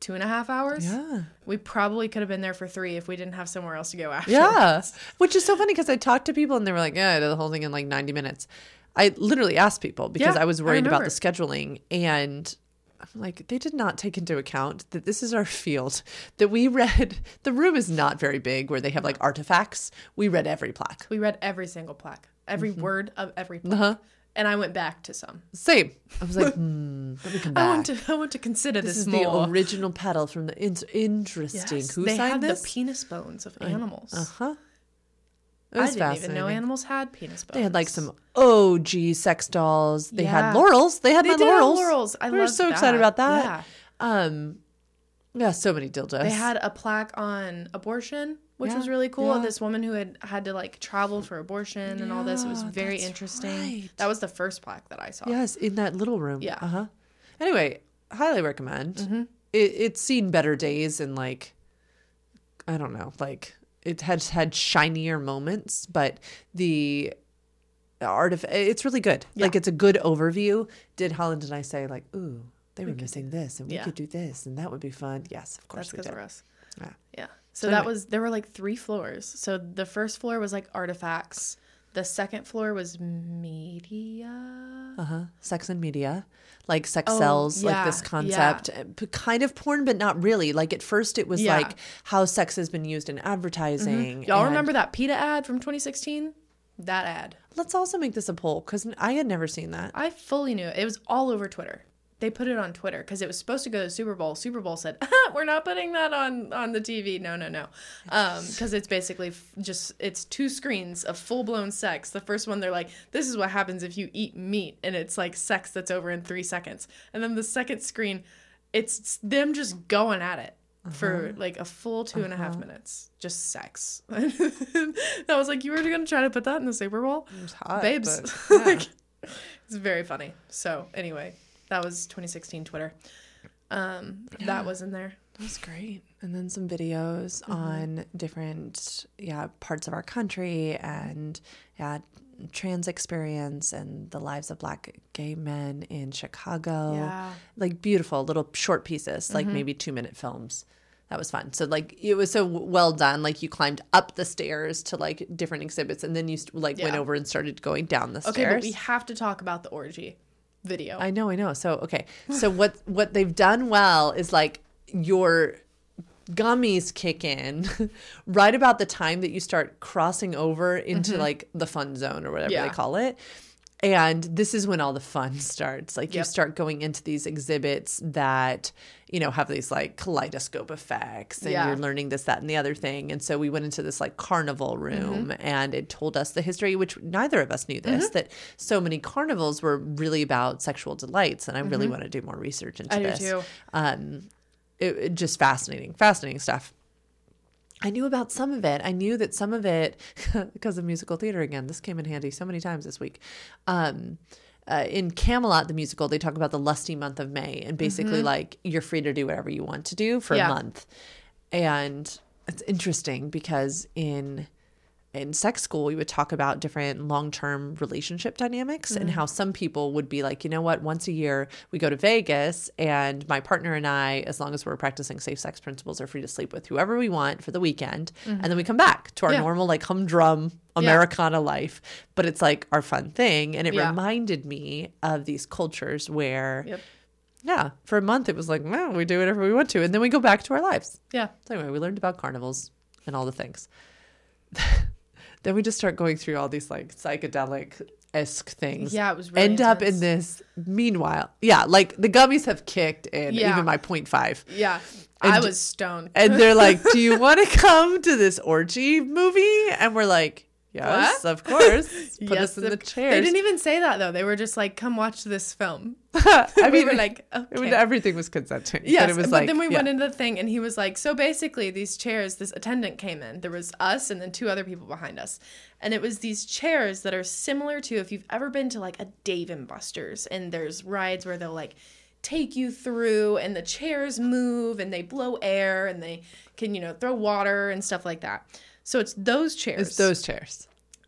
two and a half hours. Yeah. We probably could have been there for three if we didn't have somewhere else to go after. Yeah. Which is so funny because I talked to people and they were like, yeah, I did the whole thing in like 90 minutes. I literally asked people because Yeah, I was I worried about the scheduling and I'm like, they did not take into account that this is our field, that we read. The room is not very big where they have like artifacts. We read every plaque. We read every single plaque, every word of every plaque. Uh-huh. And I went back to some. Same. I was like, hmm, let me come I back. want to I want to consider this this, is the original pedal from the in- interesting. Yes, Who they signed had this? the penis bones of animals. uh huh. It I was didn't even know animals had penis bones. They had like some OG sex dolls. They had laurels. They had They my did have laurels. laurels. I we were loved so excited about that. Yeah. Um, yeah, so many dildos. They had a plaque on abortion, which Yeah, was really cool. yeah. This woman who had had to like travel for abortion and all this. It was very interesting. right. That was the first plaque that I saw. yes in that little room. Yeah. Uh huh. Anyway, highly recommend. Mm-hmm. It, it's seen better days and like, I don't know, like it has had shinier moments, but the art of it's really good. Like it's a good overview. Did Holland and I say like, ooh, they were missing this, and we could do this, and that would be fun. Yes, of course That's we because did. of us. Yeah. Yeah. So, that was there were like three floors. So the first floor was like artifacts. The second floor was media. Uh huh. Sex and media, like sex Oh, sells, like this concept, p- kind of porn, but not really. Like at first, it was Yeah. like how sex has been used in advertising. Y'all and- remember that PETA ad from 2016? That ad. Let's also make this a poll because I had never seen that. I fully knew it. It was all over Twitter. They put it on Twitter because it was supposed to go to the Super Bowl. Super Bowl said, "We're not putting that on on the TV." No, no, no, um, because it's basically f- just it's two screens of full blown sex. The first one they're like, "This is what happens if you eat meat," and it's like sex that's over in three seconds. And then the second screen, it's them just going at it for uh-huh. like a full two and a half uh-huh. minutes, just sex. I was like, "You were gonna try to put that in the Super Bowl?" was hot, babes. but, yeah. like, it's very funny. So anyway, that was 2016 Twitter. Um, that was in there. That was great. And then some videos Mm-hmm. on different yeah parts of our country and yeah trans experience and the lives of black gay men in Chicago. Yeah. Like beautiful little short pieces, like maybe 2 minute films. That was fun. So like it was so well done. Like you climbed up the stairs to like different exhibits and then you like went over and started going down the Okay, stairs. Okay, but we have to talk about the orgy video. I know, I know. So okay, so what what they've done well is like your gummies kick in right about the time that you start crossing over into like the fun zone or whatever Mm-hmm. Yeah. they call it. And this is when all the fun starts. Like you start going into these exhibits that, you know, have these like kaleidoscope effects and Yeah. you're learning this, that, and the other thing. And so we went into this like carnival room Mm-hmm. and it told us the history, which neither of us knew this, that so many carnivals were really about sexual delights. And I really want to do more research into Mm-hmm. I do this too. um, it, it just fascinating, fascinating stuff. I knew about some of it. I knew that some of it, because of musical theater again, this came in handy so many times this week. Um, uh, in Camelot, the musical, they talk about the lusty month of May and basically like you're free to do whatever you want to do for Mm-hmm. Yeah. a month. And it's interesting because in in sex school we would talk about different long-term relationship dynamics and mm. how some people would be like you know what once a year we go to vegas and my partner and i as long as we're practicing safe sex principles are free to sleep with whoever we want for the weekend and then we mm-hmm. come back to our Yeah. normal like humdrum americana life but it's like our fun thing and it Yeah. reminded me of these cultures where Yep. yeah for a month it was like well, we do whatever we want to and then we go back to our lives Yeah. so anyway, we learned about carnivals and all the things. then we just start going through all these like psychedelic esque things. Yeah, it was really end up in this. Meanwhile, yeah, like the gummies have kicked in, Yeah. even my point five. Yeah. And I was stoned. And they're like, "Do you want to come to this orgy movie?" And we're like, "Yes, What? of course." Put Yes, us in the chairs. They didn't even say that though. They were just like, "Come watch this film." I we mean, were like, I "Okay." mean, everything was consenting. Yes, but it was but like, then we yeah. went into the thing, and he was like, "So basically, these chairs. This attendant came in. There was us, and then two other people behind us, and it was these chairs that are similar to if you've ever been to like a Dave and Buster's, and there's rides where they'll like take you through, and the chairs move, and they blow air, and they can you know throw water and stuff like that. So it's those chairs. It's those chairs.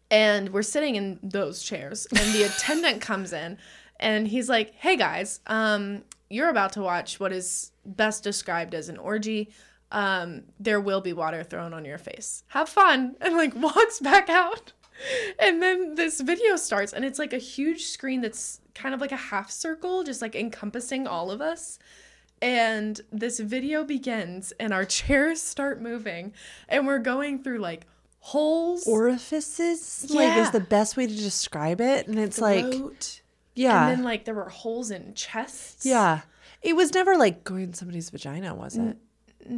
and we're sitting in those chairs and the attendant comes in and he's like hey guys um, you're about to watch what is best described as an orgy. Um, there will be water thrown on your face. Have fun. And like walks back out. And then this video starts and it's like a huge screen that's kind of like a half circle just like encompassing all of us and this video begins and our chairs start moving and we're going through like holes Orifices, like, is the best way to describe it. And it's like, yeah. And then like there were holes in chests. Yeah. It was never like going in somebody's vagina, was it?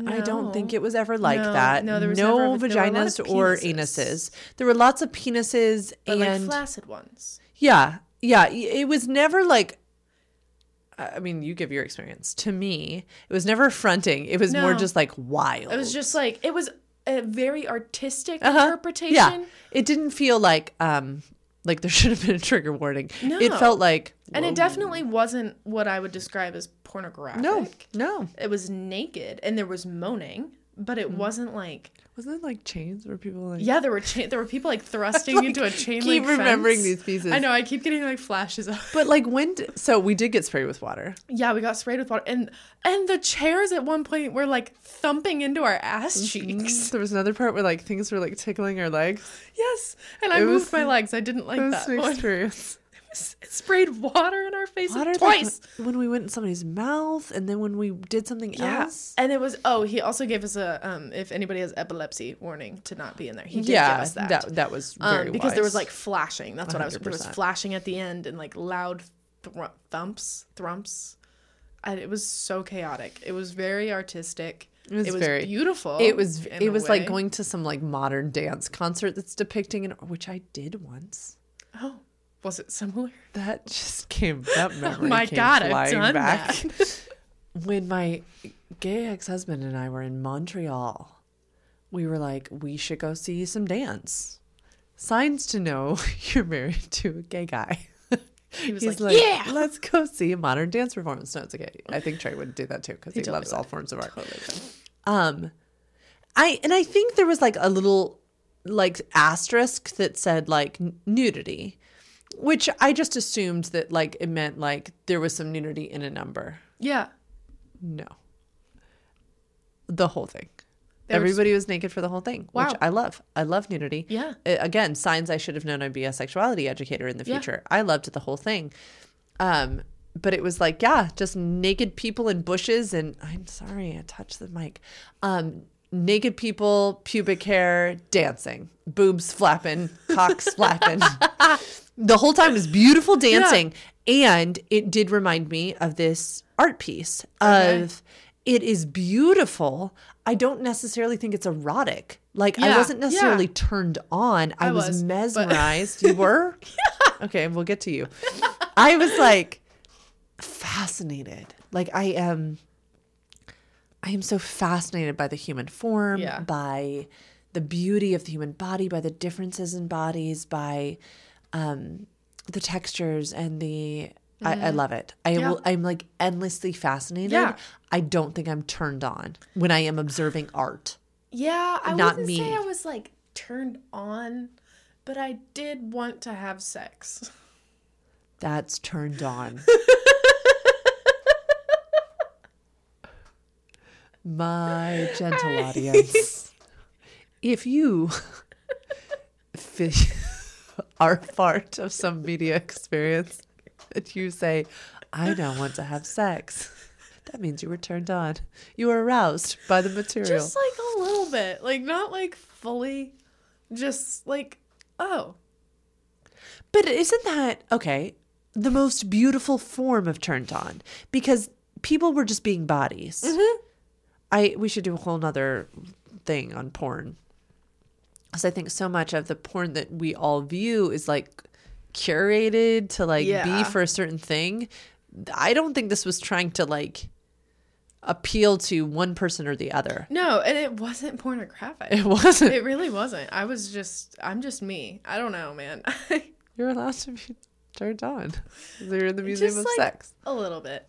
I don't think it was ever like No, that. no, there was no never- there vaginas of or anuses. There were lots of penises but like and flaccid ones. yeah, yeah. It was never like. I mean, you give your experience. To me, it was never fronting. It was more just like wild. It was just like it was a very artistic Uh-huh. interpretation. Yeah, it didn't feel like um like there should have been a trigger warning. No. It felt like And it definitely wasn't what I would describe as pornographic. no, no. It was naked and there was moaning, but Mm. it wasn't like Wasn't it like chains where people like yeah, there were cha- there were people like thrusting Like, into a chain keep link remembering fence. these pieces. I know, I keep getting like flashes of But like when d- so we did get sprayed with water. Yeah, we got sprayed with water, and and the chairs at one point were like thumping into our ass Mm-hmm. cheeks. There was another part where like things were like tickling our legs. Yes, and I It moved my legs. I didn't like It was that one. experience. It sprayed water in our faces Water like, twice. when we went in somebody's mouth, and then when we did something Yeah, else. and it was. Oh, he also gave us a um, if anybody has epilepsy warning to not be in there. He did yeah, give us that. that that was um, because there was like flashing. That's what I was. There was flashing at the end and like loud thr- thumps, thrumps. And it was so chaotic. It was very artistic. It was very- beautiful. it was it was like going to some like modern dance concert that's depicting an which I did once. Oh, was it similar? That just came that memory. Oh my came God, I've done back. that. when my gay ex-husband and I were in Montreal, we were like, we should go see some dance. Signs to know you're married to a gay guy. He was He's like, like, "Yeah." let's go see a modern dance performance. No, it's okay. I think Trey would do that too because he, totally loves all forms of art. Totally. Um, I and I think there was like a little like asterisk that said like nudity, which I just assumed that like it meant like there was some nudity in a number. Yeah. No, the whole thing. Just- Everybody was naked for the whole thing, Wow. which I love. I love nudity. Yeah. Uh, Again, signs I should have known I'd be a sexuality educator in the Yeah. future. I loved the whole thing. Um, but it was like, yeah, just naked people in bushes and I'm sorry, I touched the mic. Um, naked people, pubic hair, dancing, boobs flapping, cocks flapping. the whole time was beautiful dancing. And it did remind me of this art piece Okay. of it is beautiful. I don't necessarily think it's erotic. Like I wasn't necessarily yeah. turned on. I, I was, was, but- mesmerized. You were? Okay, we'll get to you. I was like fascinated. Like I am I am so fascinated by the human form, Yeah. by the beauty of the human body, by the differences in bodies, by um the textures and the I, I love it. I Mm-hmm. Yeah. will I'm like endlessly fascinated. Yeah. I don't think I'm turned on when I am observing art. Yeah, I Not wouldn't me. say I was like turned on, but I did want to have sex. That's turned on. My gentle audience, if you are part of some media experience and you say, I don't want to have sex, that means you were turned on. You were aroused by the material. Just like a little bit, like not like fully, just like oh, But isn't that okay? The most beautiful form of turned on because people were just being bodies. Mm-hmm. I we should do a whole nother thing on porn because I think so much of the porn that we all view is like curated to like Yeah. be for a certain thing. I don't think this was trying to like appeal to one person or the other. no, and it wasn't pornographic. It wasn't. It really wasn't. I was just, I'm just me. I don't know, man. You're allowed to be turned on. You're in the Museum Just of like- Sex. a little bit.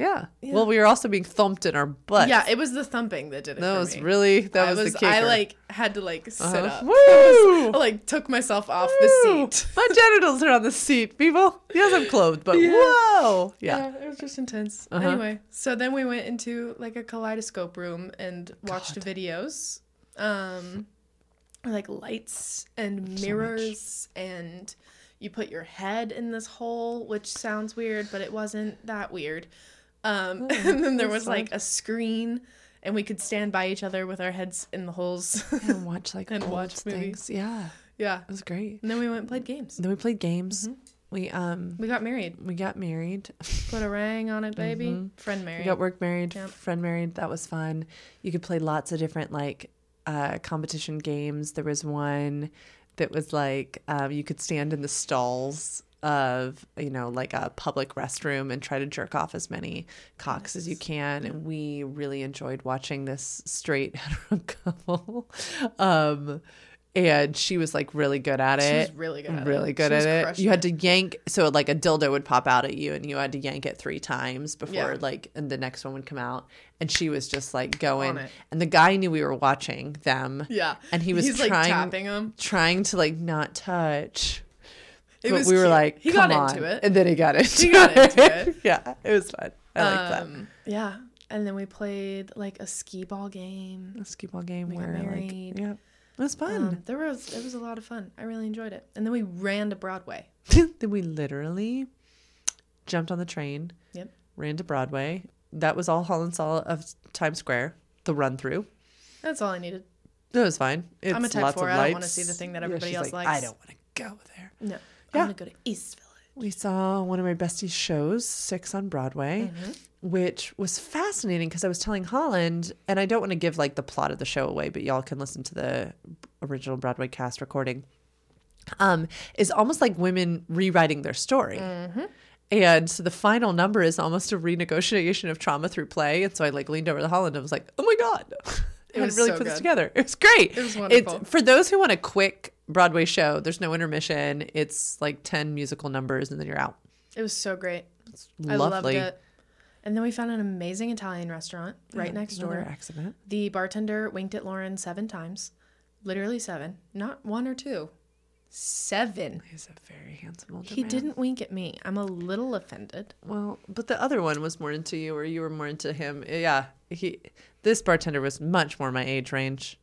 Yeah. Yeah. Well, we were also being thumped in our butts. Yeah, it was the thumping that did it. that was me. really that I was, was, the kicker. I like had to like sit Uh-huh. up. Woo! I, was- I, like took myself off the seat. My genitals are on the seat, people. Yes, I'm clothed, but Yeah. whoa, yeah. Yeah, it was just intense. Uh-huh. Anyway, so then we went into like a kaleidoscope room and watched God. videos, um, like lights and mirrors, and you put your head in this hole, which sounds weird, but it wasn't that weird. Um, and then there was like a screen, and we could stand by each other with our heads in the holes. And watch like And watch things. movies. Yeah, yeah. it was great. And then we went and played games. Then we played games. We um We got married. we got married. Put a ring on it, baby. Mhm. Friend married. We got work married, Yep. friend married. That was fun. You could play lots of different like uh, competition games. There was one that was like um, you could stand in the stalls of you know like a public restroom and try to jerk off as many cocks as you can. And we really enjoyed watching this straight hetero couple. Um, and she was like really good at She it was really good at it. really good She at it. You had to yank, so like a dildo would pop out at you, and you had to yank it three times before Yeah. like, and the next one would come out. And she was just like going, and the guy knew we were watching them, Yeah. and he was He's trying, like tapping him. trying to like not touch. It but we were cute. like, he got "Come into on." it. and then he got into He got into it. yeah, it was fun. I like that. Um, Yeah. And then we played like a skee ball game. A skee ball game we where like, yeah, it was fun. Um, there was it was a lot of fun. I really enjoyed it. And then we ran to Broadway. then we literally jumped on the train, Yep. ran to Broadway. That was all Holland saw of Times Square, the run through. That's all I needed. It was fine. It's I'm a type four. I don't wanna see the thing that Yeah, everybody she's else like, likes. I don't want to go there. No. Yeah. I'm gonna go to East Village. We saw one of my besties' shows, Six on Broadway, Mm-hmm. which was fascinating because I was telling Holland, and I don't want to give like the plot of the show away, but y'all can listen to the original Broadway cast recording. Um, is almost like women rewriting their story. Mm-hmm. And so the final number is almost a renegotiation of trauma through play. And so I like leaned over to Holland and was like, "Oh my god, It, hadn't was really so put this good. together. It was great. It was wonderful. It's, for those who want a quick Broadway show. There's no intermission. It's like ten musical numbers, and then you're out. It was so great. It's I loved it. And then we found an amazing Italian restaurant right Yeah, next door. accident. The bartender winked at Lauren seven times. Literally seven. Not one or two. Seven. He's a very handsome older He man. didn't wink at me. I'm a little offended. Well, but the other one was more into you, or you were more into him. Yeah, he. This bartender was much more my age range.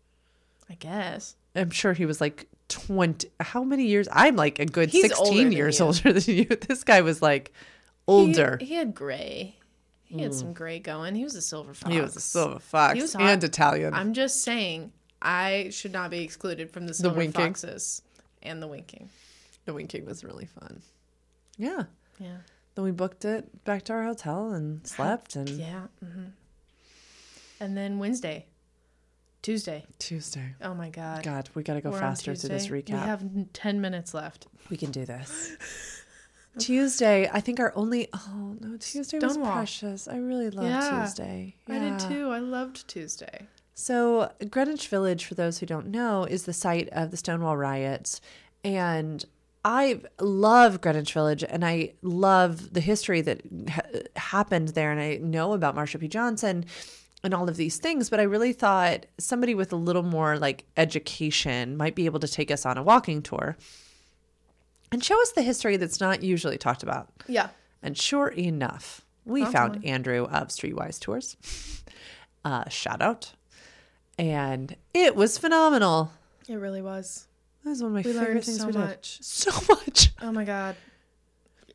I guess. I'm sure he was like 20. How many years? I'm like a good He's 16 than years you. older than you. This guy was like older. He, he had gray. He had some gray going. He was a silver fox. He was a silver fox He was hot. and Italian. I'm just saying, I should not be excluded from the silver winking. foxes and the winking. the winking was really fun. Yeah. Yeah. Then we booked it back to our hotel and slept and Yeah. hmm And then Wednesday, Tuesday. Tuesday. Oh my God. God, we got to go We're faster through this recap. We have 10 minutes left. We can do this. Tuesday, I think our only oh no, Tuesday was Stonewall. precious. I really loved Yeah, Tuesday. I did too. I loved Tuesday. So Greenwich Village, for those who don't know, is the site of the Stonewall riots, and I love Greenwich Village, and I love the history that ha- happened there, and I know about Marsha P. Johnson and all of these things. But I really thought somebody with a little more like education might be able to take us on a walking tour and show us the history that's not usually talked about. Yeah. And sure enough, we found Andrew of Streetwise Tours. Uh, shout out. And it was phenomenal. It really was. That was one of my We favorite learned things so we did. much. So much. Oh my God.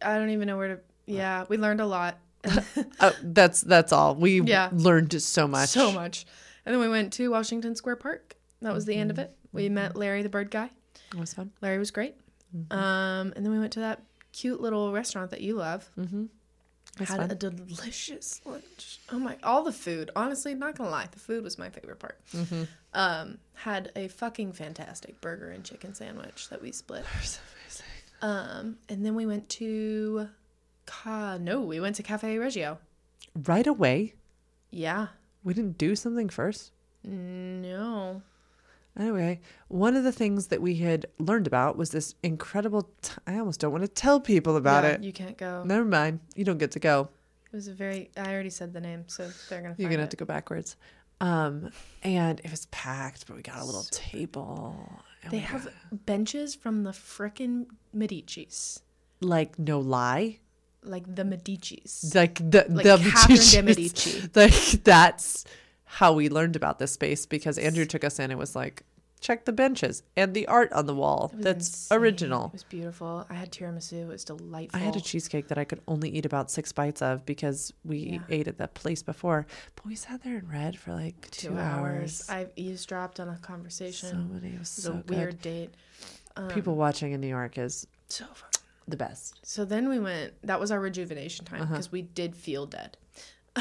I don't even know where to. Yeah. We learned a lot. Uh, that's that's all. We Yeah. learned so much. So much. And then we went to Washington Square Park. That was the end of Mm-hmm. it. We met Larry the bird guy. It was fun. Larry was great. Mm-hmm. Um, and then we went to that cute little restaurant that you love. Was Had fun. a delicious lunch. Oh my! All the food. Honestly, not gonna lie, the food was my favorite part. Mm-hmm. Um, had a fucking fantastic burger and chicken sandwich that we split. So amazing. Um, and then we went to, ca- no, we went to Cafe Reggio. Right away. Yeah. We didn't do something first. No. Anyway, one of the things that we had learned about was this incredible. T- I almost don't want to tell people about Yeah, it. You can't go. Never mind. You don't get to go. It was a very. I already said the name, so they're gonna. You're gonna it. have to go backwards. Um, and it was packed, but we got a little table. They have got- benches from the frickin' Medici's, like no lie, like the Medici's. like the Like the Catherine de Medicis. Medici. Like that's how we learned about this space because Andrew took us in and was like, check the benches and the art on the wall. That's insane. original. It was beautiful. I had tiramisu. It was delightful. I had a cheesecake that I could only eat about six bites of because we Yeah. ate at that place before. But we sat there and read for like two, two hours. hours. I eavesdropped on a conversation. So many. It was it was so a good. weird date. Um, People watching in New York is So fun. The best. So then we went. That was our rejuvenation time Uh-huh. because we did feel dead.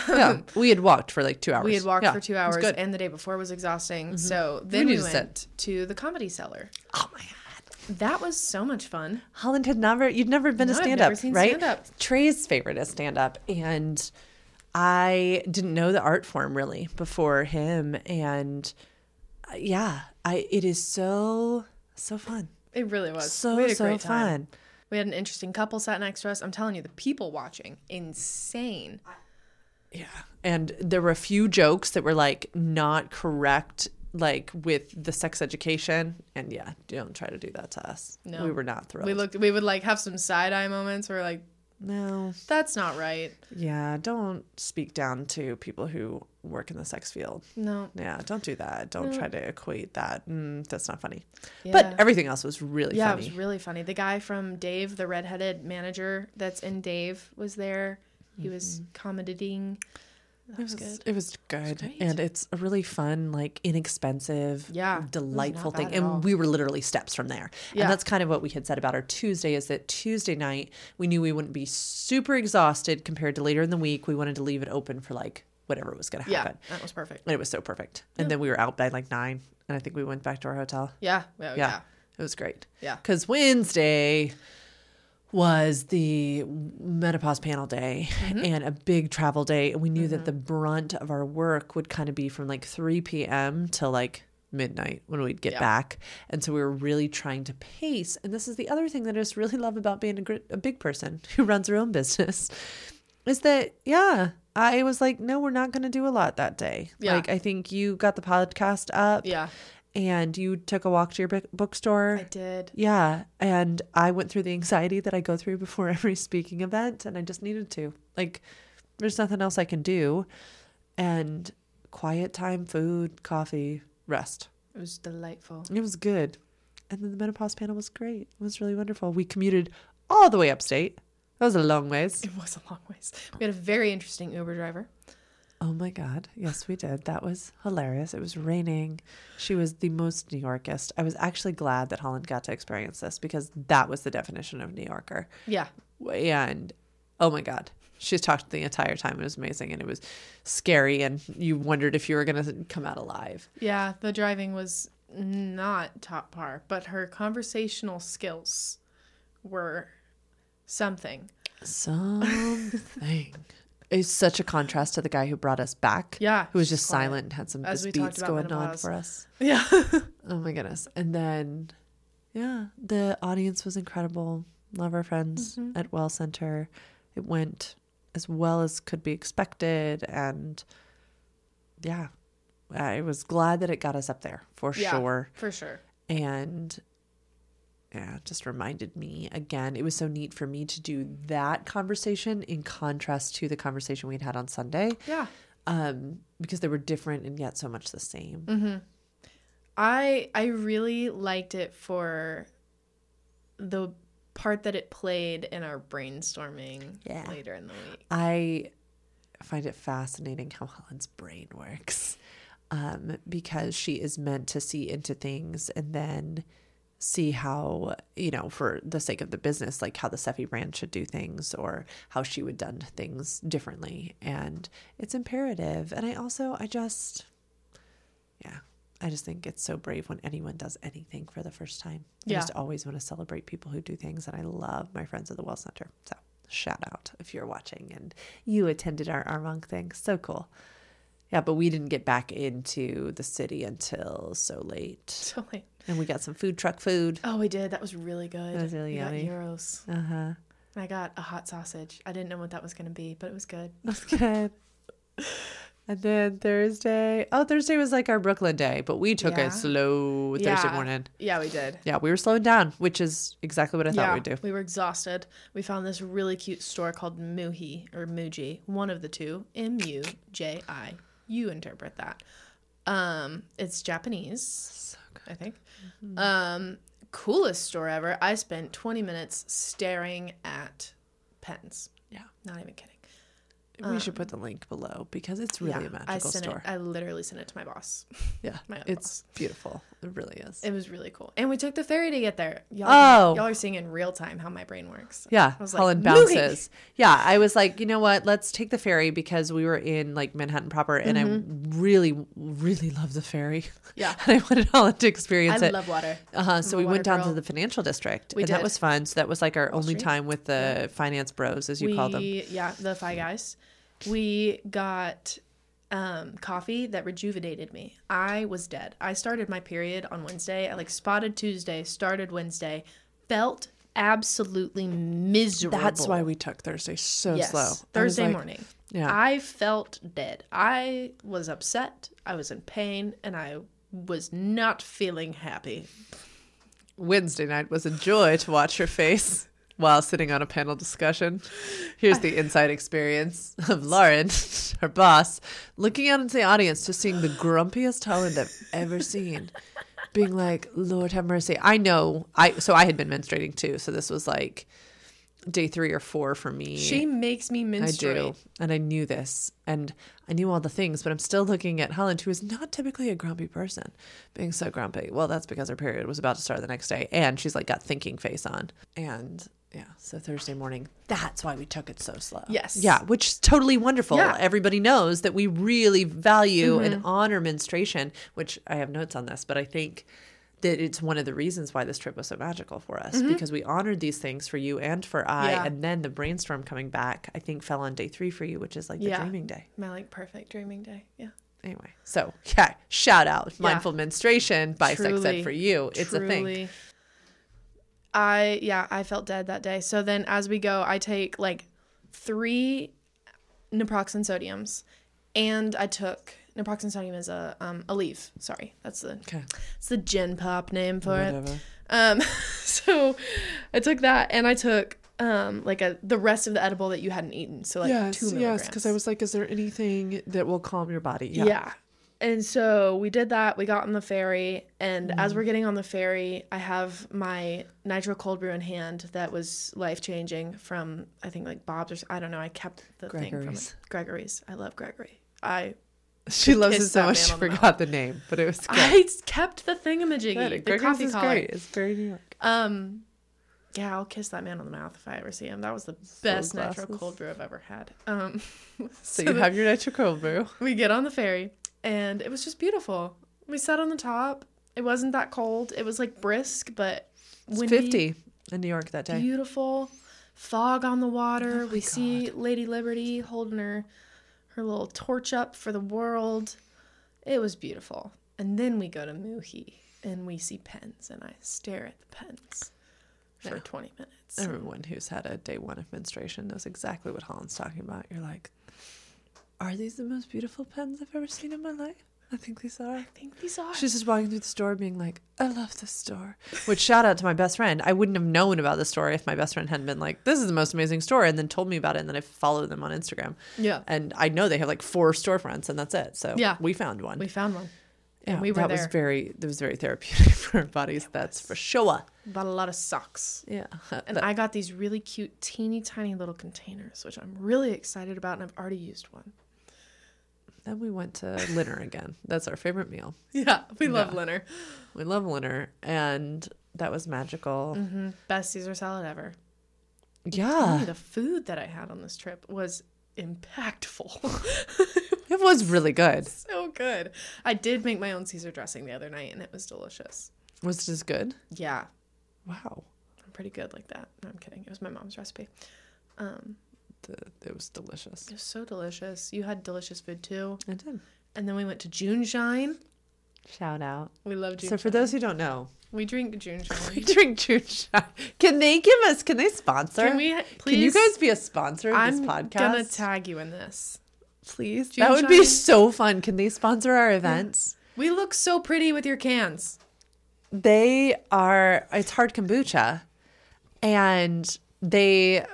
yeah, we had walked for like two hours. We had walked Yeah, for two hours. Mm-hmm. and the day before was exhausting. So then we, to went to the comedy cellar. oh my god, That was so much fun. Holland had never. You'd never been No, to stand-up, right? stand-up. Trey's favorite is stand up, and I didn't know the art form really before him, and uh, yeah, I it is so so fun, It really was. so we a so fun. We had an interesting couple sat next to us. I'm telling you, the people watching, insane. Yeah. And there were a few jokes that were like not correct, like with the sex education. And yeah, don't try to do that to us. No. We were not thrilled. We looked. We would like have some side eye moments. Where we're like, no. that's not right. Yeah. Don't speak down to people who work in the sex field. No. Yeah. Don't do that. Don't try to equate that. Mm, that's not funny. Yeah. But everything else was really yeah, funny. it was really funny. The guy from Dave, the redheaded manager that's in Dave, was there. He was commentating. That It was was, good. it was good. great. and it's a really fun, like inexpensive, Yeah, delightful thing. at all. And we were literally steps from there. Yeah. And that's kind of what we had said about our Tuesday is that Tuesday night, we knew we wouldn't be super exhausted compared to later in the week. We wanted to leave it open for like whatever was going to happen. Yeah, that was perfect. And it was so perfect. And then we were out by like nine. And I think we went back to our hotel. Yeah, yeah, Yeah. yeah. It was great. Yeah. Because Wednesday was the menopause panel day Mm-hmm. and a big travel day. And we knew that the brunt of our work would kind of be from like 3 p.m. till like midnight when we'd get Yeah. back. And so we were really trying to pace. And this is the other thing that I just really love about being a, gr- a big person who runs her own business is that, yeah, I was like, no, we're not going to do a lot that day. Yeah. Like, I think you got the podcast up Yeah, and you took a walk to your book- bookstore. I did. Yeah. And I went through the anxiety that I go through before every speaking event, and I just needed to. Like, there's nothing else I can do. And quiet time, food, coffee, rest. It was delightful. It was good. And then the menopause panel was great. It was really wonderful. We commuted all the way upstate. That was a long ways. It was a long ways. We had a very interesting Uber driver. Oh my God. Yes, we did. That was hilarious. It was raining. She was the most New Yorkist. I was actually glad that Holland got to experience this because that was the definition of New Yorker. Yeah. And oh my God. She talked the entire time. It was amazing. And it was scary. And you wondered if you were going to come out alive. Yeah. The driving was not top par, but her conversational skills were something. Something. it's such a contrast to the guy who brought us back. Yeah, Who was just quiet. silent and had some As just we talked beats going on for us. Yeah. Oh my goodness. And then, yeah, the audience was incredible. Love our friends Mm-hmm. at Well Center. It went as well as could be expected. And yeah, I was glad that it got us up there for Yeah. sure. For sure. And yeah, just reminded me again, it was so neat for me to do that conversation in contrast to the conversation we'd had on Sunday. Yeah. Um, because they were different and yet so much the same. Mm-hmm. I I really liked it for the part that it played in our brainstorming Yeah. later in the week. I find it fascinating how Holland's brain works um, because she is meant to see into things and then see how, you know, for the sake of the business, like how the Seffi brand should do things or how she would done things differently. And it's imperative. And I also, I just, yeah, I just think it's so brave when anyone does anything for the first time. I Yeah. just always want to celebrate people who do things. And I love my friends at the Well Center. So shout out if you're watching and you attended our Armonk thing. So cool. Yeah, but we didn't get back into the city until so late. So like, And we got some food truck food. oh, we did. That was really good. That was really we yummy. got gyros. Uh huh. And I got a hot sausage. I didn't know what that was going to be, but it was good. That's good. And then Thursday, oh, Thursday was like our Brooklyn day, but we took Yeah. it slow Thursday Yeah. morning. Yeah, we did. Yeah, we were slowing down, which is exactly what I thought yeah, we'd do. we were exhausted. We found this really cute store called Muji or Muji, one of the two. M U J I. You interpret that. Um, it's Japanese, So good. I think. Mm-hmm. Um, coolest store ever. I spent 20 minutes staring at pens. Yeah. Not even kidding. We should put the link below because it's really a Um, Yeah, I magical sent store. it. I literally sent it to my boss. yeah, my it's beautiful. It really is. It was really cool, and we took the ferry to get there. Y'all, Oh. y'all are seeing in real time how my brain works. Yeah, I was like, Holland "Moving!" bounces. Yeah, I was like, you know what? Let's take the ferry because we were in like Manhattan proper, and I really, really love the ferry. Mm-hmm. Yeah. and I wanted Holland to I experience it. love water. Uh huh. So we went down to the financial district, We and that was fun. So that was like our only Street. time with the finance bros, as you we, call them. Yeah, the Fi Guys. We got um, coffee that rejuvenated me. I was dead. I started my period on Wednesday. I like spotted Tuesday, started Wednesday, felt absolutely miserable. That's why we took Thursday so yes, slow. Thursday like, morning. Yeah. I felt dead. I was upset. I was in pain, and I was not feeling happy. Wednesday night was a joy to watch her face while sitting on a panel discussion. Here's the inside experience of Lauren, her boss, looking out into the audience, just seeing the grumpiest Holland I've ever seen. Being like, Lord have mercy. I know I so I had been menstruating too, so this was like day three or four for me. She makes me I menstruate. do. And I knew this. And I knew all the things, but I'm still looking at Holland, who is not typically a grumpy person, being so grumpy. Well, that's because her period was about to start the next day. And she's like got thinking face on. And yeah, so Thursday morning, that's why we took it so slow. Yes. Yeah, which is totally wonderful. Yeah. Everybody knows that we really value and mm-hmm. honor menstruation, which I have notes on this, but I think that it's one of the reasons why this trip was so magical for us mm-hmm. because we honored these things for you and for I. Yeah. And then the brainstorm coming back, I think, fell on day three for you, which is like the Yeah. dreaming day. My like perfect dreaming day. Yeah. Anyway, so yeah, shout out mindful menstruation, said Truly, for you. It's a thing. I yeah, I felt dead that day. So then as we go, I take like three naproxen sodiums, and I took naproxen sodium is a um Aleve. Sorry, that's the Okay. it's the gin pop name for it. Um, so I took that, and I took um like a the rest of the edible that you hadn't eaten. So like two milligrams. Yes, because I was like, is there anything that will calm your body? Yeah. yeah. And so we did that. We got on the ferry, and Mm-hmm. as we're getting on the ferry, I have my nitro cold brew in hand that was life changing from I think like Bob's or I don't know. I kept the thing from Gregory's. it. Gregory's. I love Gregory. I She loves it so much she on the forgot the name, but it was good. I kept the thingamajiggy, Good. the coffee is collar. great. It's very New York. Um, yeah, I'll kiss that man on the mouth if I ever see him. That was the best nitro cold brew I've ever had. Um, So you have your nitro cold brew. we get on the ferry, and it was just beautiful. We sat on the top. It wasn't that cold. It was like brisk, but windy, 50 in New York that day. beautiful. Fog on the water. Oh we see Lady Liberty holding her her little torch up for the world. It was beautiful. And then we go to Muji and we see pens, and I stare at the pens for Yeah. 20 minutes. Everyone who's had a day one of menstruation knows exactly what Holland's talking about. You're like, are these the most beautiful pens I've ever seen in my life? I think these are. I think these are. She's just walking through the store being like, I love this store. Which shout out to my best friend. I wouldn't have known about the store if my best friend hadn't been like, this is the most amazing store and then told me about it and then I followed them on Instagram. yeah. And I know they have like four storefronts and that's it. So Yeah. we found one. We found one. yeah, we were that was very that was very therapeutic for our bodies. That's for sure. Bought a lot of socks. Yeah. And I got these really cute, teeny tiny little containers, which I'm really excited about, and I've already used one. Then we went to Linner again. That's our favorite meal. Yeah, we love Yeah. Linner. We love Linner, and that was magical. hmm Best Caesar salad ever. Yeah, the food that I had on this trip was impactful. it was really good. so good. I did make my own Caesar dressing the other night, and it was delicious. Was it as good? Yeah, Wow, I'm pretty good like that. No, I'm kidding. It was my mom's recipe. Um, the, it was delicious. it was so delicious. You had delicious food too. I did. And then we went to Juneshine. Shout out. We love June. So for those who don't know, we drink Juneshine. we drink Juneshine. Can they give us? Can they sponsor? Can we please? Can you guys be a sponsor of I'm this podcast? I'm gonna tag you in this. please. June that would be so fun. Can they sponsor our events? We look so pretty with your cans. They are. It's hard kombucha, and they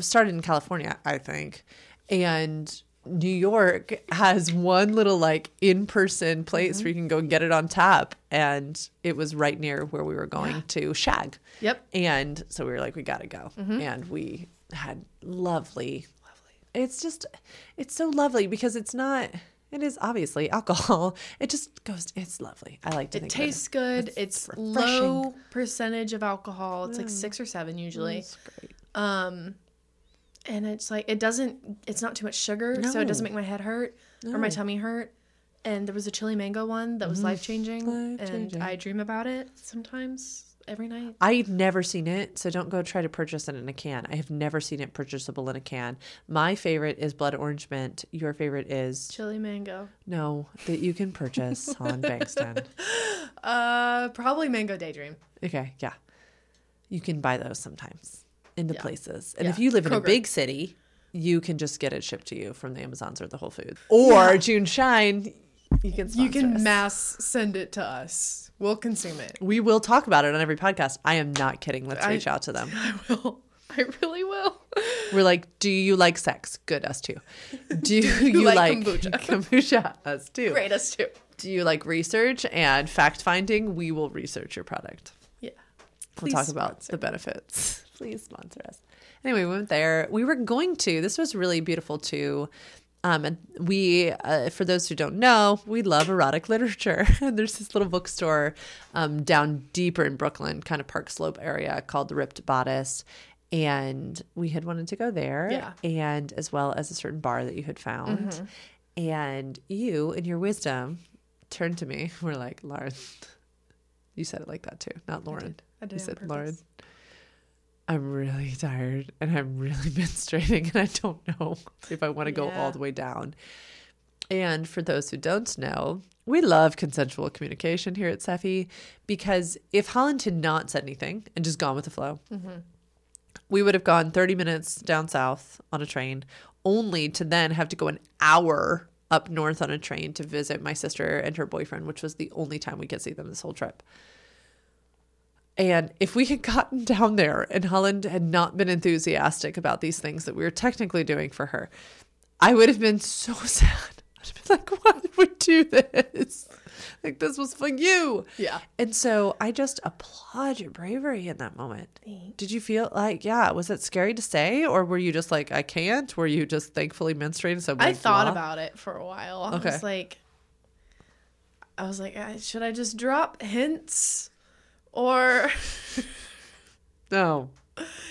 started in California, I think, and New York has one little like in-person place Mm-hmm. where you can go and get it on tap, and it was right near where we were going to Shag, Yep. and so we were like, we gotta go, Mm-hmm. and we had lovely, lovely. It's just, it's so lovely because it's not. It is obviously alcohol. It just goes. It's lovely. I like to It tastes good. It's It's, low percentage of alcohol. It's like six or seven usually. It's great. Um, and it's like it doesn't. It's not too much sugar, so it doesn't make my head hurt or my tummy hurt. And there was a chili mango one that was life changing, and. I dream about it sometimes every night. I've never seen it, so don't go try to purchase it in a can. I have never seen it purchasable in a can. My favorite is blood orange mint. Your favorite is Chili mango. no that you can purchase on Bankston. Uh, probably mango daydream. Okay, yeah, you can buy those sometimes in the Yeah. places. And Yeah. if you live in a big city, you can just get it shipped to you from the Amazons or the Whole Foods or. Juneshine. You can You can us. mass send it to us. We'll consume it. We will talk about it on every podcast. I am not kidding. Let's I- reach out to them. I will. I really will. We're like, do you like sex? Good, us too. Do, you, like like, kombucha? kombucha? Us too. Great us too. Do you like research and fact finding? We will research your product. Yeah. We'll Please talk about sponsor. the benefits. Please sponsor us. Anyway, we went there. We were going to. This was really beautiful too. Um, and we, uh, for those who don't know, we love erotic literature. and there's this little bookstore um, down deeper in Brooklyn, kind of Park Slope area, called the Ripped Bodice. And we had wanted to go there, Yeah. and as well as a certain bar that you had found. Mm-hmm. And you, in your wisdom, turned to me. We're like, Lauren, you said it like that too, not Lauren. did. I did You said. Lauren, I'm really tired and I'm really menstruating and I don't know if I want to go all the way down. And for those who don't know, we love consensual communication here at Seffi because if Holland had not said anything and just gone with the flow, mm-hmm. we would have gone 30 minutes down south on a train, only to then have to go an hour up north on a train to visit my sister and her boyfriend, which was the only time we could see them this whole trip. And if we had gotten down there and Holland had not been enthusiastic about these things that we were technically doing for her, I would have been so sad. I would have been like, why did we do this? Like, this was for you. Yeah. And so I just applaud your bravery in that moment. Thanks. Did you feel like, yeah, was it scary to say? Or were you just like, I can't? Were you just thankfully menstruating? So I thought blah? about it for a while. I Okay. was like, I was like, should I just drop hints, or No.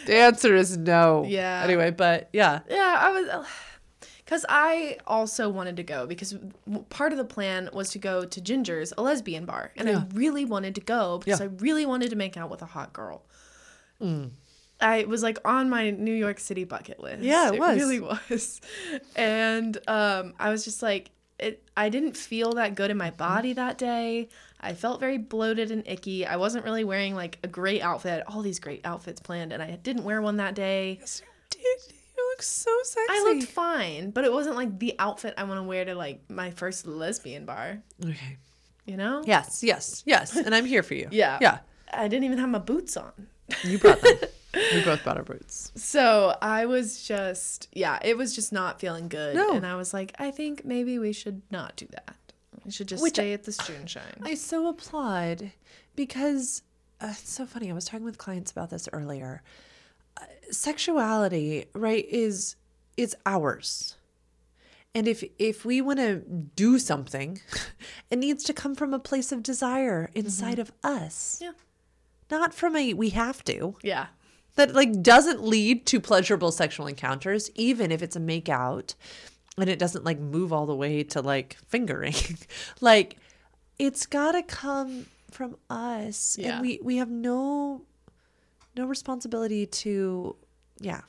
The answer is no. Yeah. Anyway, but yeah. yeah, I was, because I also wanted to go because part of the plan was to go to Ginger's, a lesbian bar, and Yeah. I really wanted to go because Yeah. I really wanted to make out with a hot girl. Mm. I was like on my New York City bucket list. Yeah, it was. really was, and um, I was just like, it. I didn't feel that good in my mm-hmm. body that day. I felt very bloated and icky. I wasn't really wearing like a great outfit. I had all these great outfits planned, and I didn't wear one that day. Dude, you look so sexy. I looked fine, but it wasn't like the outfit I want to wear to like my first lesbian bar. Okay. You know? Yes, yes, yes. And I'm here for you. Yeah. Yeah. I didn't even have my boots on. You brought them. we both brought our boots. So I was just, yeah, it was just not feeling good. No. And I was like, I think maybe we should not do that. We should just Which stay at the Juneshine. I so applaud because uh, it's so funny. I was talking with clients about this earlier. Uh, sexuality, right, is is ours. And if if we want to do something, it needs to come from a place of desire inside of us. Yeah. Not from a we have to. yeah. That like doesn't lead to pleasurable sexual encounters even if it's a make out and it doesn't like move all the way to like fingering like it's got to come from us Yeah. and we we have no no responsibility to yeah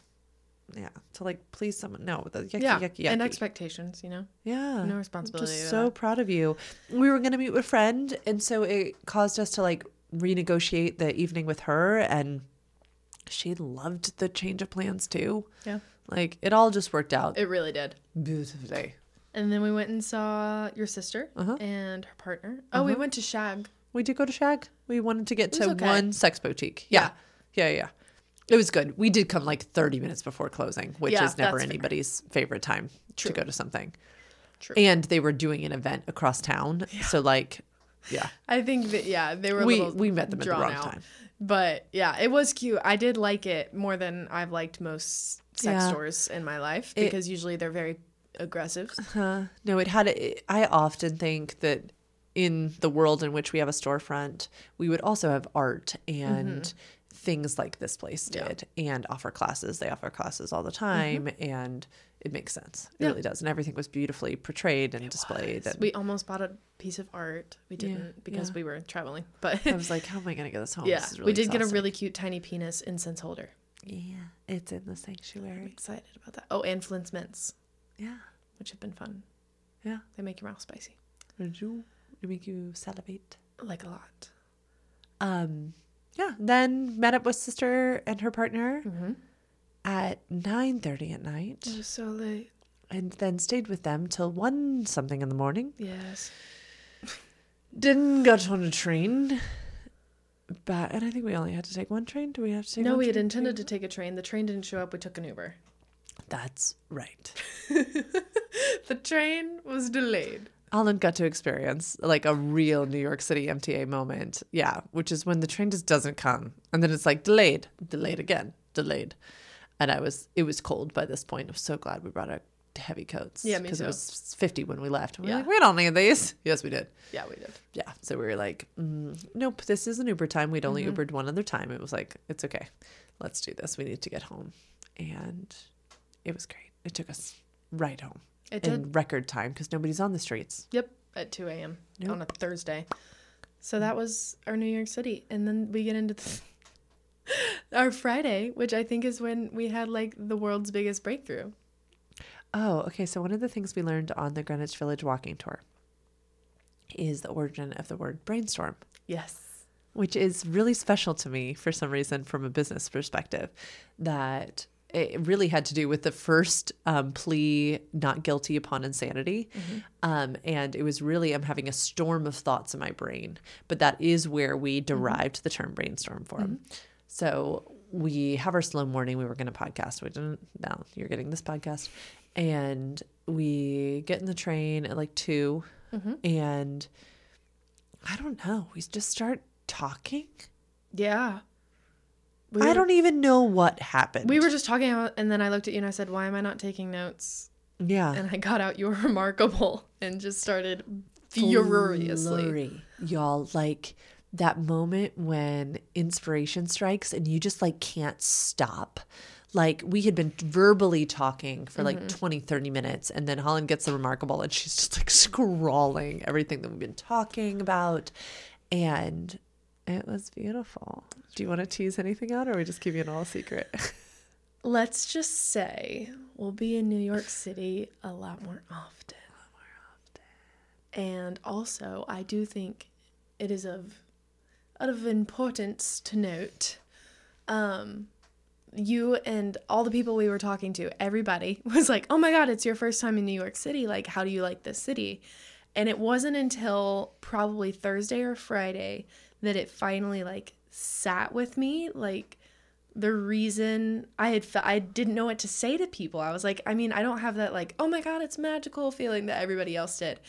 yeah to like please someone no the yucky, Yeah. yucky, yucky. And expectations, you know? yeah No I'm responsibility. just so that. proud of you. We were going to meet with a friend, and so it caused us to like renegotiate the evening with her, and she loved the change of plans too. Yeah. Like it all just worked out It really did. beautifully. And then we went and saw your sister Uh-huh. and her partner. Oh, we Uh-huh. went to Shag. We did go to Shag. We wanted to get to okay. one sex boutique. Yeah. yeah, yeah, It was good. We did come like thirty minutes before closing, which Yeah, is never that's fair. anybody's favorite time True. to go to something. True. And they were doing an event across town, so like, yeah, I think that, yeah, they were we we met them at the wrong out. time. But yeah, it was cute. I did like it more than I've liked most sex Yeah. stores in my life It- because usually they're very aggressive. Uh, no, it had. I often think that in the world in which we have a storefront, we would also have art and things like this place Mm-hmm. Yeah. did, and offer classes. They offer classes all the time, and it makes sense. It. Yeah. really does, and everything was beautifully portrayed and displayed. And We almost bought a piece of art. We didn't because yeah. we were traveling. But I was like, "How am I going to get this home?" yeah, This is we really did get a really cute tiny penis incense holder. yeah. It's in the sanctuary. I'm excited about that. Oh, and Flint's mints, Yeah, which have been fun. yeah. They make your mouth spicy, Did you? They make you salivate. like a lot. Um, yeah. Then met up with sister and her partner. Mm-hmm. At 9.30 at night It was so late. and then stayed with them till 1 something in the morning Yes. didn't get on a train back and i think we only had to take one train do we have to take No, we had intended to take a train. The train didn't show up. We took an Uber. that's right The train was delayed. Holland got to experience like a real new york city mta moment yeah which is when the train just doesn't come and then it's like delayed delayed again delayed and i was it was cold by this point i was so glad we brought our heavy coats Yeah, me because it was 50 when we left and we Yeah. were like we don't need these yes we did Yeah, we did. yeah so we were like mm, nope this is an uber time we'd only Mhm. ubered one other time it was like it's okay let's do this we need to get home and it was great it took us right home It did. in record time because nobody's on the streets Yep, at 2 a.m. Nope. on a Thursday. So that was our New York City. And then we get into the, our Friday, which I think is when we had like the world's biggest breakthrough. oh okay so one of the things we learned on the greenwich village walking tour is the origin of the word brainstorm. Yes. which is really special to me for some reason from a business perspective that it really had to do with the first um, plea not guilty upon insanity. Um, and it was really i'm having a storm of thoughts in my brain but that is where we derived the term brainstorm from so we have our slow morning we were going to podcast we didn't now you're getting this podcast and we get in the train at like 2 mm-hmm. and I don't know. We just start talking. Yeah. We I don't even know what happened. We were just talking about, and then I looked at you and I said, "Why am I not taking notes?" yeah. And I got out "You're remarkable" and just started furiously. Flurry. Y'all like that moment when inspiration strikes and you just like can't stop. Like we had been verbally talking for like mm-hmm. 20, 30 minutes and then Holland gets the remarkable and she's just like scrawling everything that we've been talking about. And it was beautiful. Do you want to tease anything out or are we just keeping it all secret? Let's just say we'll be in New York City a lot more often. And also, I do think it is of of importance to note um you and all the people we were talking to, everybody was like, "Oh my god, it's your first time in New York City. Like, how do you like this city?" And it wasn't until probably Thursday or Friday that it finally like sat with me like the reason I had fe- I didn't know what to say to people. I was like, I mean, I don't have that like, oh my god, it's magical feeling that everybody else did.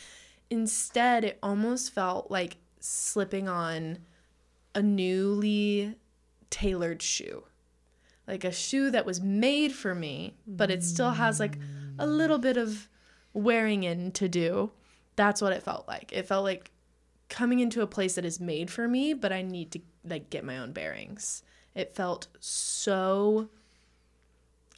Instead, it almost felt like slipping on a newly tailored shoe. Like a shoe that was made for me, but it still has like a little bit of wearing in to do. That's what it felt like. It felt like coming into a place that is made for me, but I need to like get my own bearings. It felt so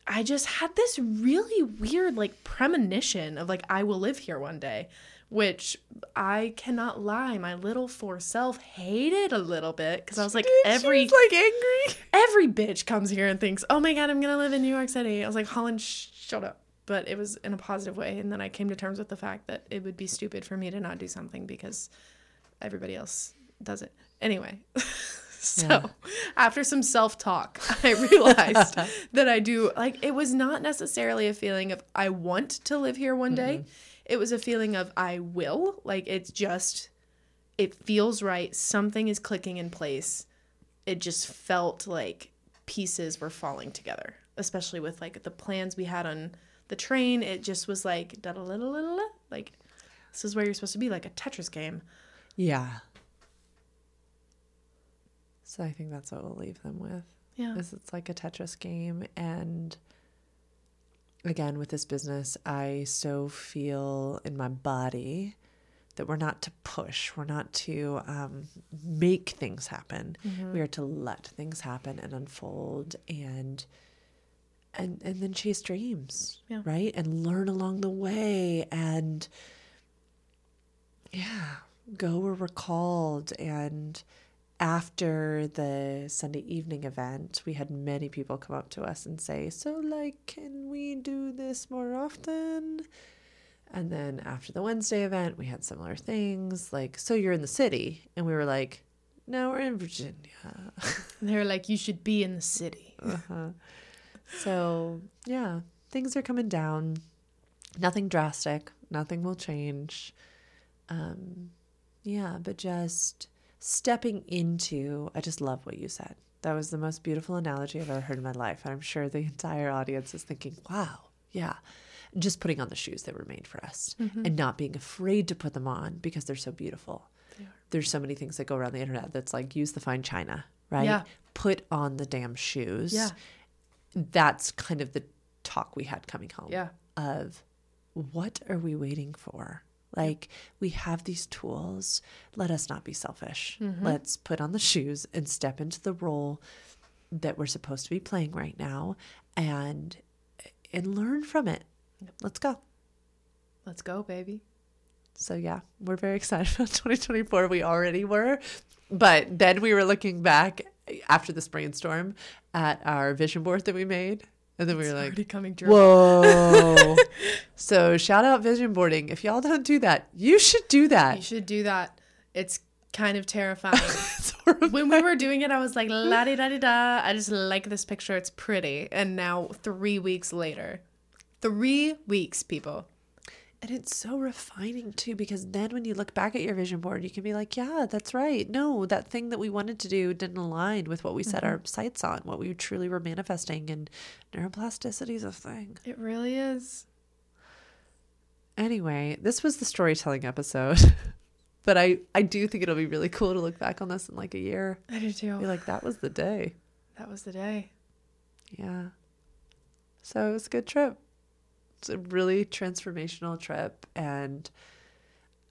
I just had this really weird like premonition of like I will live here one day, which I cannot lie, my little four self hated a little bit because I was like every She's like angry. every bitch comes here and thinks, "Oh my god, I'm gonna live in New York City." I was like, "Holland, sh- shut up." But it was in a positive way, and then I came to terms with the fact that it would be stupid for me to not do something because everybody else does it anyway. so Yeah. after some self talk, I realized that I do like it was not necessarily a feeling of I want to live here one day. Mm-hmm. It was a feeling of I will. Like it's just it feels right. Something is clicking in place. It just felt like pieces were falling together, especially with like the plans we had on the train. It just was like da da da da da like this is where you're supposed to be, like a Tetris game. Yeah. So I think that's what we'll leave them with. Yeah. Is it's like a Tetris game and again with this business I so feel in my body that we're not to push, we're not to um, make things happen. We are to let things happen and unfold and and and then chase dreams, Yeah. right? And learn along the way and yeah, go where we're called. And after the Sunday evening event, we had many people come up to us and say, So, like, can we do this more often? And then after the Wednesday event, we had similar things like, So you're in the city? And we were like, No, we're in Virginia. They were like, you should be in the city. Uh-huh. So, yeah, things are coming down. Nothing drastic. Nothing will change. Um, yeah, but just stepping into, I just love what you said. That was the most beautiful analogy I've ever heard in my life. And I'm sure the entire audience is thinking, wow, yeah. Just putting on the shoes that were made for us mm-hmm. and not being afraid to put them on because they're so beautiful. They. There's so many things that go around the internet that's like, use the fine china, right? Yeah. Put on the damn shoes Yeah. that's kind of the talk we had coming home Yeah. of what are we waiting for like we have these tools. Let us not be selfish. Mm-hmm. let's put on the shoes and step into the role that we're supposed to be playing right now and and learn from it. Let's go. Let's go, baby. so yeah we're very excited about 2024 we already were. But then we were looking back after this brainstorm at our vision board that we made and then we were like coming true. Whoa. so shout out vision boarding. If y'all don't do that, you should do that. You should do that. It's kind of terrifying. It's when we were doing it, I was like, la di da di da. I just like this picture. It's pretty. And now, three weeks later, three weeks, people. And it's so refining too, because then when you look back at your vision board, you can be like, yeah, that's right. No, that thing that we wanted to do didn't align with what we set mm-hmm. our sights on, what we truly were manifesting. And neuroplasticity is a thing. It really is. Anyway, this was the storytelling episode. but I, I do think it'll be really cool to look back on this in like a year. I do too. Be like, that was the day. that was the day. Yeah. So it was a good trip. It's a really transformational trip. And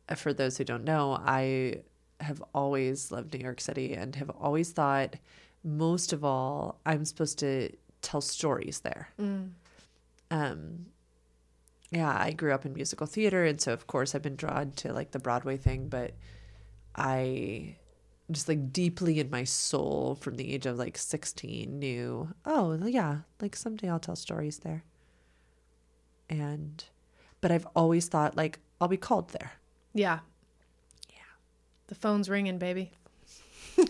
uh, for those who don't know, I have always loved New York City and have always thought, most of all, I'm supposed to tell stories there. Mm. Um, yeah, I grew up in musical theater. And so, of course, I've been drawn to like the Broadway thing. But I just like deeply in my soul from the age of like 16 knew oh yeah like someday i'll tell stories there and but i've always thought like i'll be called there Yeah. Yeah. The phone's ringing, baby.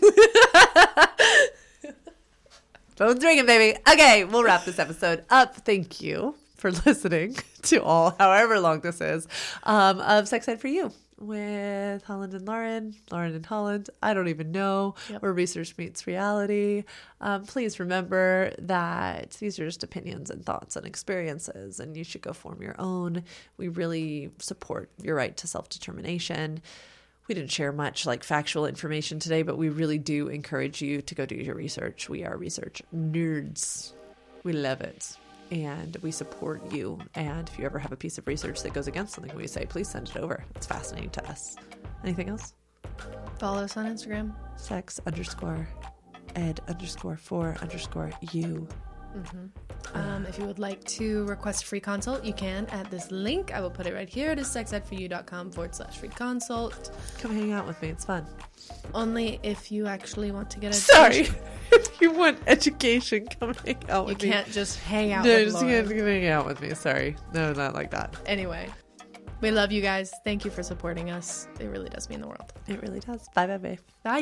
phone's ringing baby okay we'll wrap this episode up thank you for listening to all however long this is um, of sex ed for you with Holland and Lauren, Lauren and Holland. I don't even know Yep. where research meets reality. Um, please remember that these are just opinions and thoughts and experiences, and you should go form your own. We really support your right to self determination. We didn't share much like factual information today, but we really do encourage you to go do your research. We are research nerds. We love it. And we support you. And if you ever have a piece of research that goes against something we say, please send it over. It's fascinating to us. Anything else? Follow us on Instagram. Sex underscore ed underscore four underscore you. Um, if you would like to request a free consult, you can at this link. I will put it right here. It is sexedforyou.com forward slash free consult. Come hang out with me. It's fun. Only if you actually want to get a Sorry. If you want education, coming out You with me. can't just hang out No, with just Laura. come hang out with me. Sorry. No, not like that. Anyway, we love you guys. Thank you for supporting us. It really does mean the world. It really does. Bye, bye, bye. Bye.